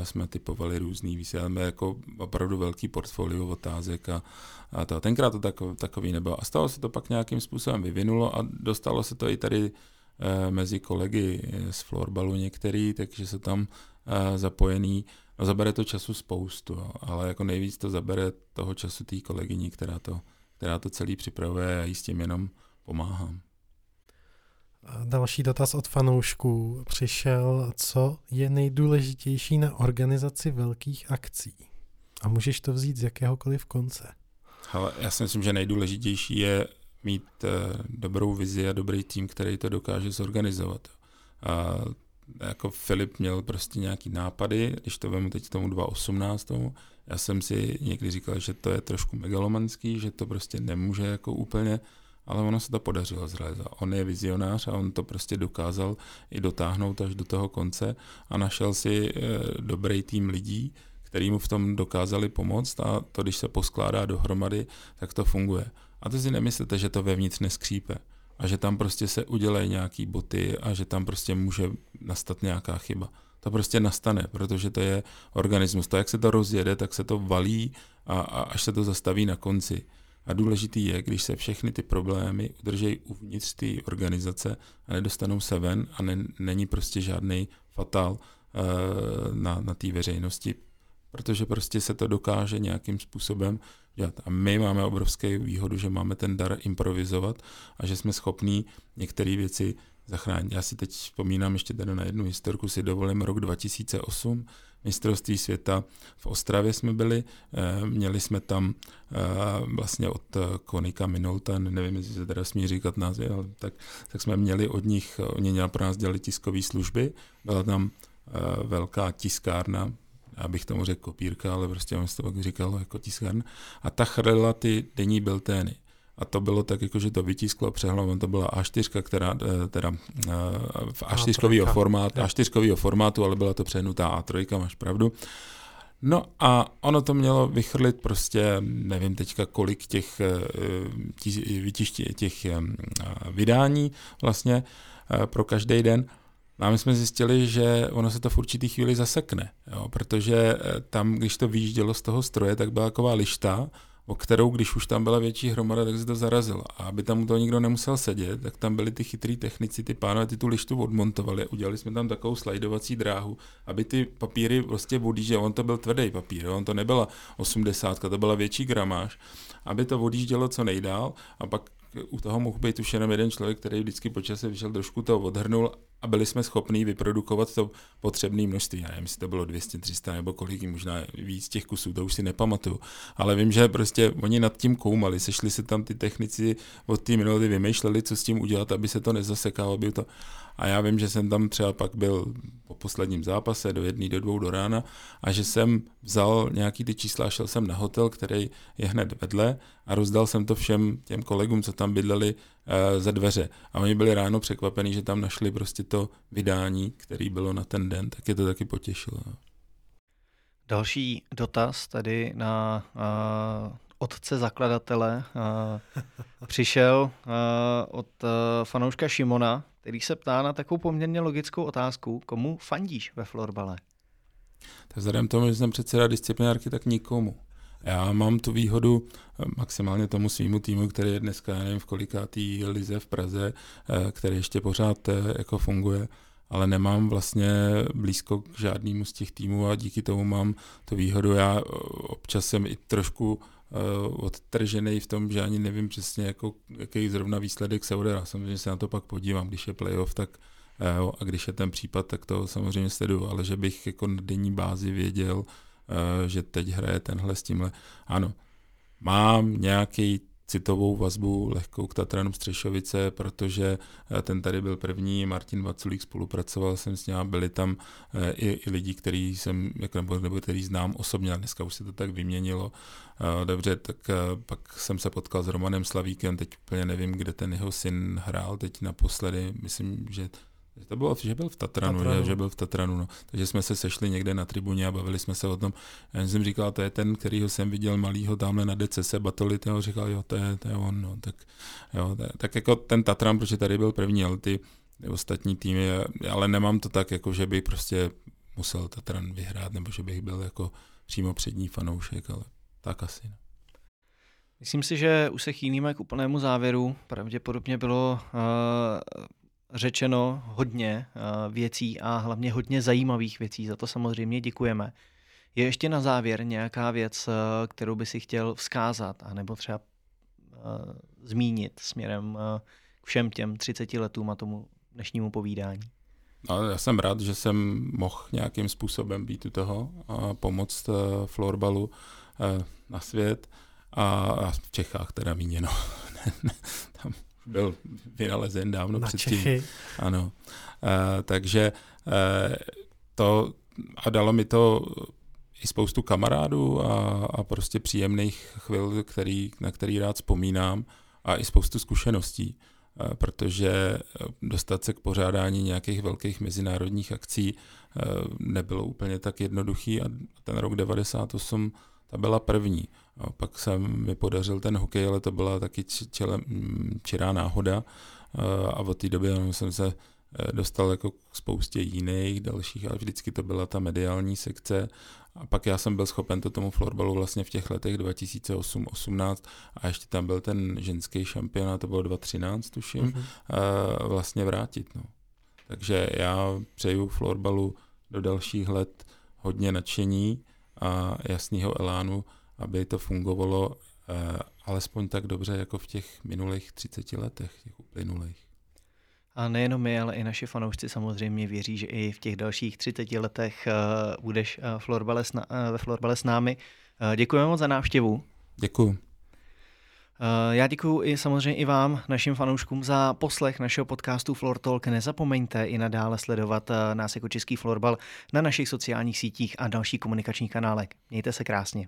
jsme typovali různý vysíláme jako opravdu velký portfolio otázek a, a to. Tenkrát to takový, takový nebylo. A stalo se to pak nějakým způsobem vyvinulo a dostalo se to i tady uh, mezi kolegy z florbalu některý, takže se tam uh, zapojený. No zabere to času spoustu, ale jako nejvíc to zabere toho času té kolegyni, která to která to celý připravuje a jí s tím jenom pomáhám. Další dotaz od fanoušků přišel, co je nejdůležitější na organizaci velkých akcí? A můžeš to vzít z jakéhokoliv konce. Ale já si myslím, že nejdůležitější je mít uh, dobrou vizi a dobrý tým, který to dokáže zorganizovat. A jako Filip měl prostě nějaký nápady, když to vemu teď tomu 2018, já jsem si někdy říkal, že to je trošku megalomanský, že to prostě nemůže jako úplně, ale ono se to podařilo zrealizovat. On je vizionář a on to prostě dokázal i dotáhnout až do toho konce a našel si e, dobrý tým lidí, který mu v tom dokázali pomoct a to, když se poskládá dohromady, tak to funguje. A to si nemyslíte, že to vevnitř neskřípe a že tam prostě se udělají nějaký boty a že tam prostě může nastat nějaká chyba. To prostě nastane, protože to je organismus. To, jak se to rozjede, tak se to valí a, a až se to zastaví na konci. A důležitý je, když se všechny ty problémy udržejí uvnitř té organizace a nedostanou se ven a ne, není prostě žádný fatal uh, na, na té veřejnosti, protože prostě se to dokáže nějakým způsobem dělat. A my máme obrovské výhodu, že máme ten dar improvizovat a že jsme schopní některé věci zachránit. Já si teď vzpomínám ještě tady na jednu historku, si dovolím rok 2008, mistrovství světa v Ostravě jsme byli, eh, měli jsme tam eh, vlastně od Konika Minolta, nevím, jestli se teda smí říkat názvy, ale tak, tak jsme měli od nich, oni pro nás dělali tiskové služby, byla tam eh, velká tiskárna, já bych tomu řekl kopírka, ale prostě on to pak říkal jako tiskárna, a ta chrlila ty denní biltény. A to bylo tak, jako, že to vytisklo přehlavem, to byla A4, která teda v A4 formátu, A4 formátu, ale byla to přehnutá A3, máš pravdu. No a ono to mělo vychrlit prostě, nevím teďka kolik těch, vytiště, těch vydání vlastně pro každý den. A my jsme zjistili, že ono se to v určitý chvíli zasekne, jo, protože tam, když to vyjíždělo z toho stroje, tak byla taková lišta, o kterou, když už tam byla větší hromada, tak se to zarazilo. A aby tam to nikdo nemusel sedět, tak tam byli ty chytrý technici, ty pánové, ty tu lištu odmontovali. Udělali jsme tam takovou slajdovací dráhu, aby ty papíry prostě že On to byl tvrdý papír, on to nebyla 80, to byla větší gramáž, aby to odjíždělo co nejdál a pak u toho mohl být už jenom jeden člověk, který vždycky po čase vyšel trošku to odhrnul a byli jsme schopni vyprodukovat to potřebné množství. Já nevím, jestli to bylo 200, 300 nebo kolik, možná víc těch kusů, to už si nepamatuju. Ale vím, že prostě oni nad tím koumali, sešli se tam ty technici od té minuty, vymýšleli, co s tím udělat, aby se to nezasekalo, aby to... A já vím, že jsem tam třeba pak byl po posledním zápase do jedné, do dvou do rána a že jsem vzal nějaký ty čísla, šel jsem na hotel, který je hned vedle a rozdal jsem to všem těm kolegům, co tam bydleli za dveře. A oni byli ráno překvapení, že tam našli prostě to vydání, který bylo na ten den, tak je to taky potěšilo. Další dotaz tady na uh, otce zakladatele uh, přišel uh, od uh, fanouška Šimona, který se ptá na takovou poměrně logickou otázku, komu fandíš ve florbale? Tak vzhledem tomu, že jsem předseda disciplinárky, tak nikomu. Já mám tu výhodu maximálně tomu svýmu týmu, který je dneska, nevím, v kolikátý lize v Praze, který ještě pořád jako funguje, ale nemám vlastně blízko k žádnému z těch týmů a díky tomu mám tu výhodu. Já občas jsem i trošku odtržený v tom, že ani nevím přesně, jako, jaký zrovna výsledek se odehrá. Samozřejmě se na to pak podívám, když je playoff, tak a když je ten případ, tak to samozřejmě sleduju, ale že bych jako na denní bázi věděl, že teď hraje tenhle s tímhle. Ano, mám nějaký citovou vazbu lehkou k Tatranům Střešovice, protože eh, ten tady byl první, Martin Vaculík spolupracoval jsem s ním, byli tam eh, i, i lidi, který jsem, jak nebo, nebo který znám osobně, a dneska už se to tak vyměnilo. Eh, dobře, tak pak jsem se potkal s Romanem Slavíkem, teď úplně nevím, kde ten jeho syn hrál, teď naposledy, myslím, že to bylo, že byl v Tatranu, Tatranu. Že, že byl v Tatranu, no. Takže jsme se sešli někde na tribuně a bavili jsme se o tom. Já jsem říkal, to je ten, kterýho jsem viděl malýho tamhle na DCS Batolit, a říkal, jo, to je, to je on, no. Tak, jo, to je, tak jako ten Tatran, protože tady byl první, ale ty ostatní týmy, ale nemám to tak, jako že bych prostě musel Tatran vyhrát, nebo že bych byl jako přímo přední fanoušek, ale tak asi. No. Myslím si, že už se chýlíme k úplnému závěru. Pravděpodobně bylo uh, řečeno hodně uh, věcí a hlavně hodně zajímavých věcí. Za to samozřejmě děkujeme. Je ještě na závěr nějaká věc, uh, kterou by si chtěl vzkázat, anebo třeba uh, zmínit směrem k všem těm 30 letům a tomu dnešnímu povídání? No, já jsem rád, že jsem mohl nějakým způsobem být u toho a pomoct florbalu na svět a, a v Čechách teda míněno. Tam byl vynalezen dávno Na předtím. Čechy. Ano. Uh, takže uh, to a dalo mi to i spoustu kamarádů a, a prostě příjemných chvil, který, na který rád vzpomínám a i spoustu zkušeností, uh, protože dostat se k pořádání nějakých velkých mezinárodních akcí nebylo úplně tak jednoduchý a ten rok 98 ta byla první. A pak se mi podařil ten hokej, ale to byla taky čele, čirá náhoda. A od té doby jsem se dostal jako k spoustě jiných dalších, ale vždycky to byla ta mediální sekce. A pak já jsem byl schopen to tomu florbalu vlastně v těch letech 2008-18 a ještě tam byl ten ženský šampionát, to bylo 2013 tuším, mm-hmm. vlastně vrátit. No. Takže já přeju florbalu do dalších let hodně nadšení a jasného elánu, aby to fungovalo eh, alespoň tak dobře jako v těch minulých 30 letech, těch uplynulých. A nejenom my, ale i naši fanoušci samozřejmě věří, že i v těch dalších 30 letech uh, budeš uh, florbale s, ve florbale s námi. Děkujeme moc za návštěvu. Děkuji. Já děkuji i samozřejmě i vám, našim fanouškům, za poslech našeho podcastu Floor Talk. Nezapomeňte i nadále sledovat nás jako Český florbal na našich sociálních sítích a dalších komunikačních kanálech. Mějte se krásně.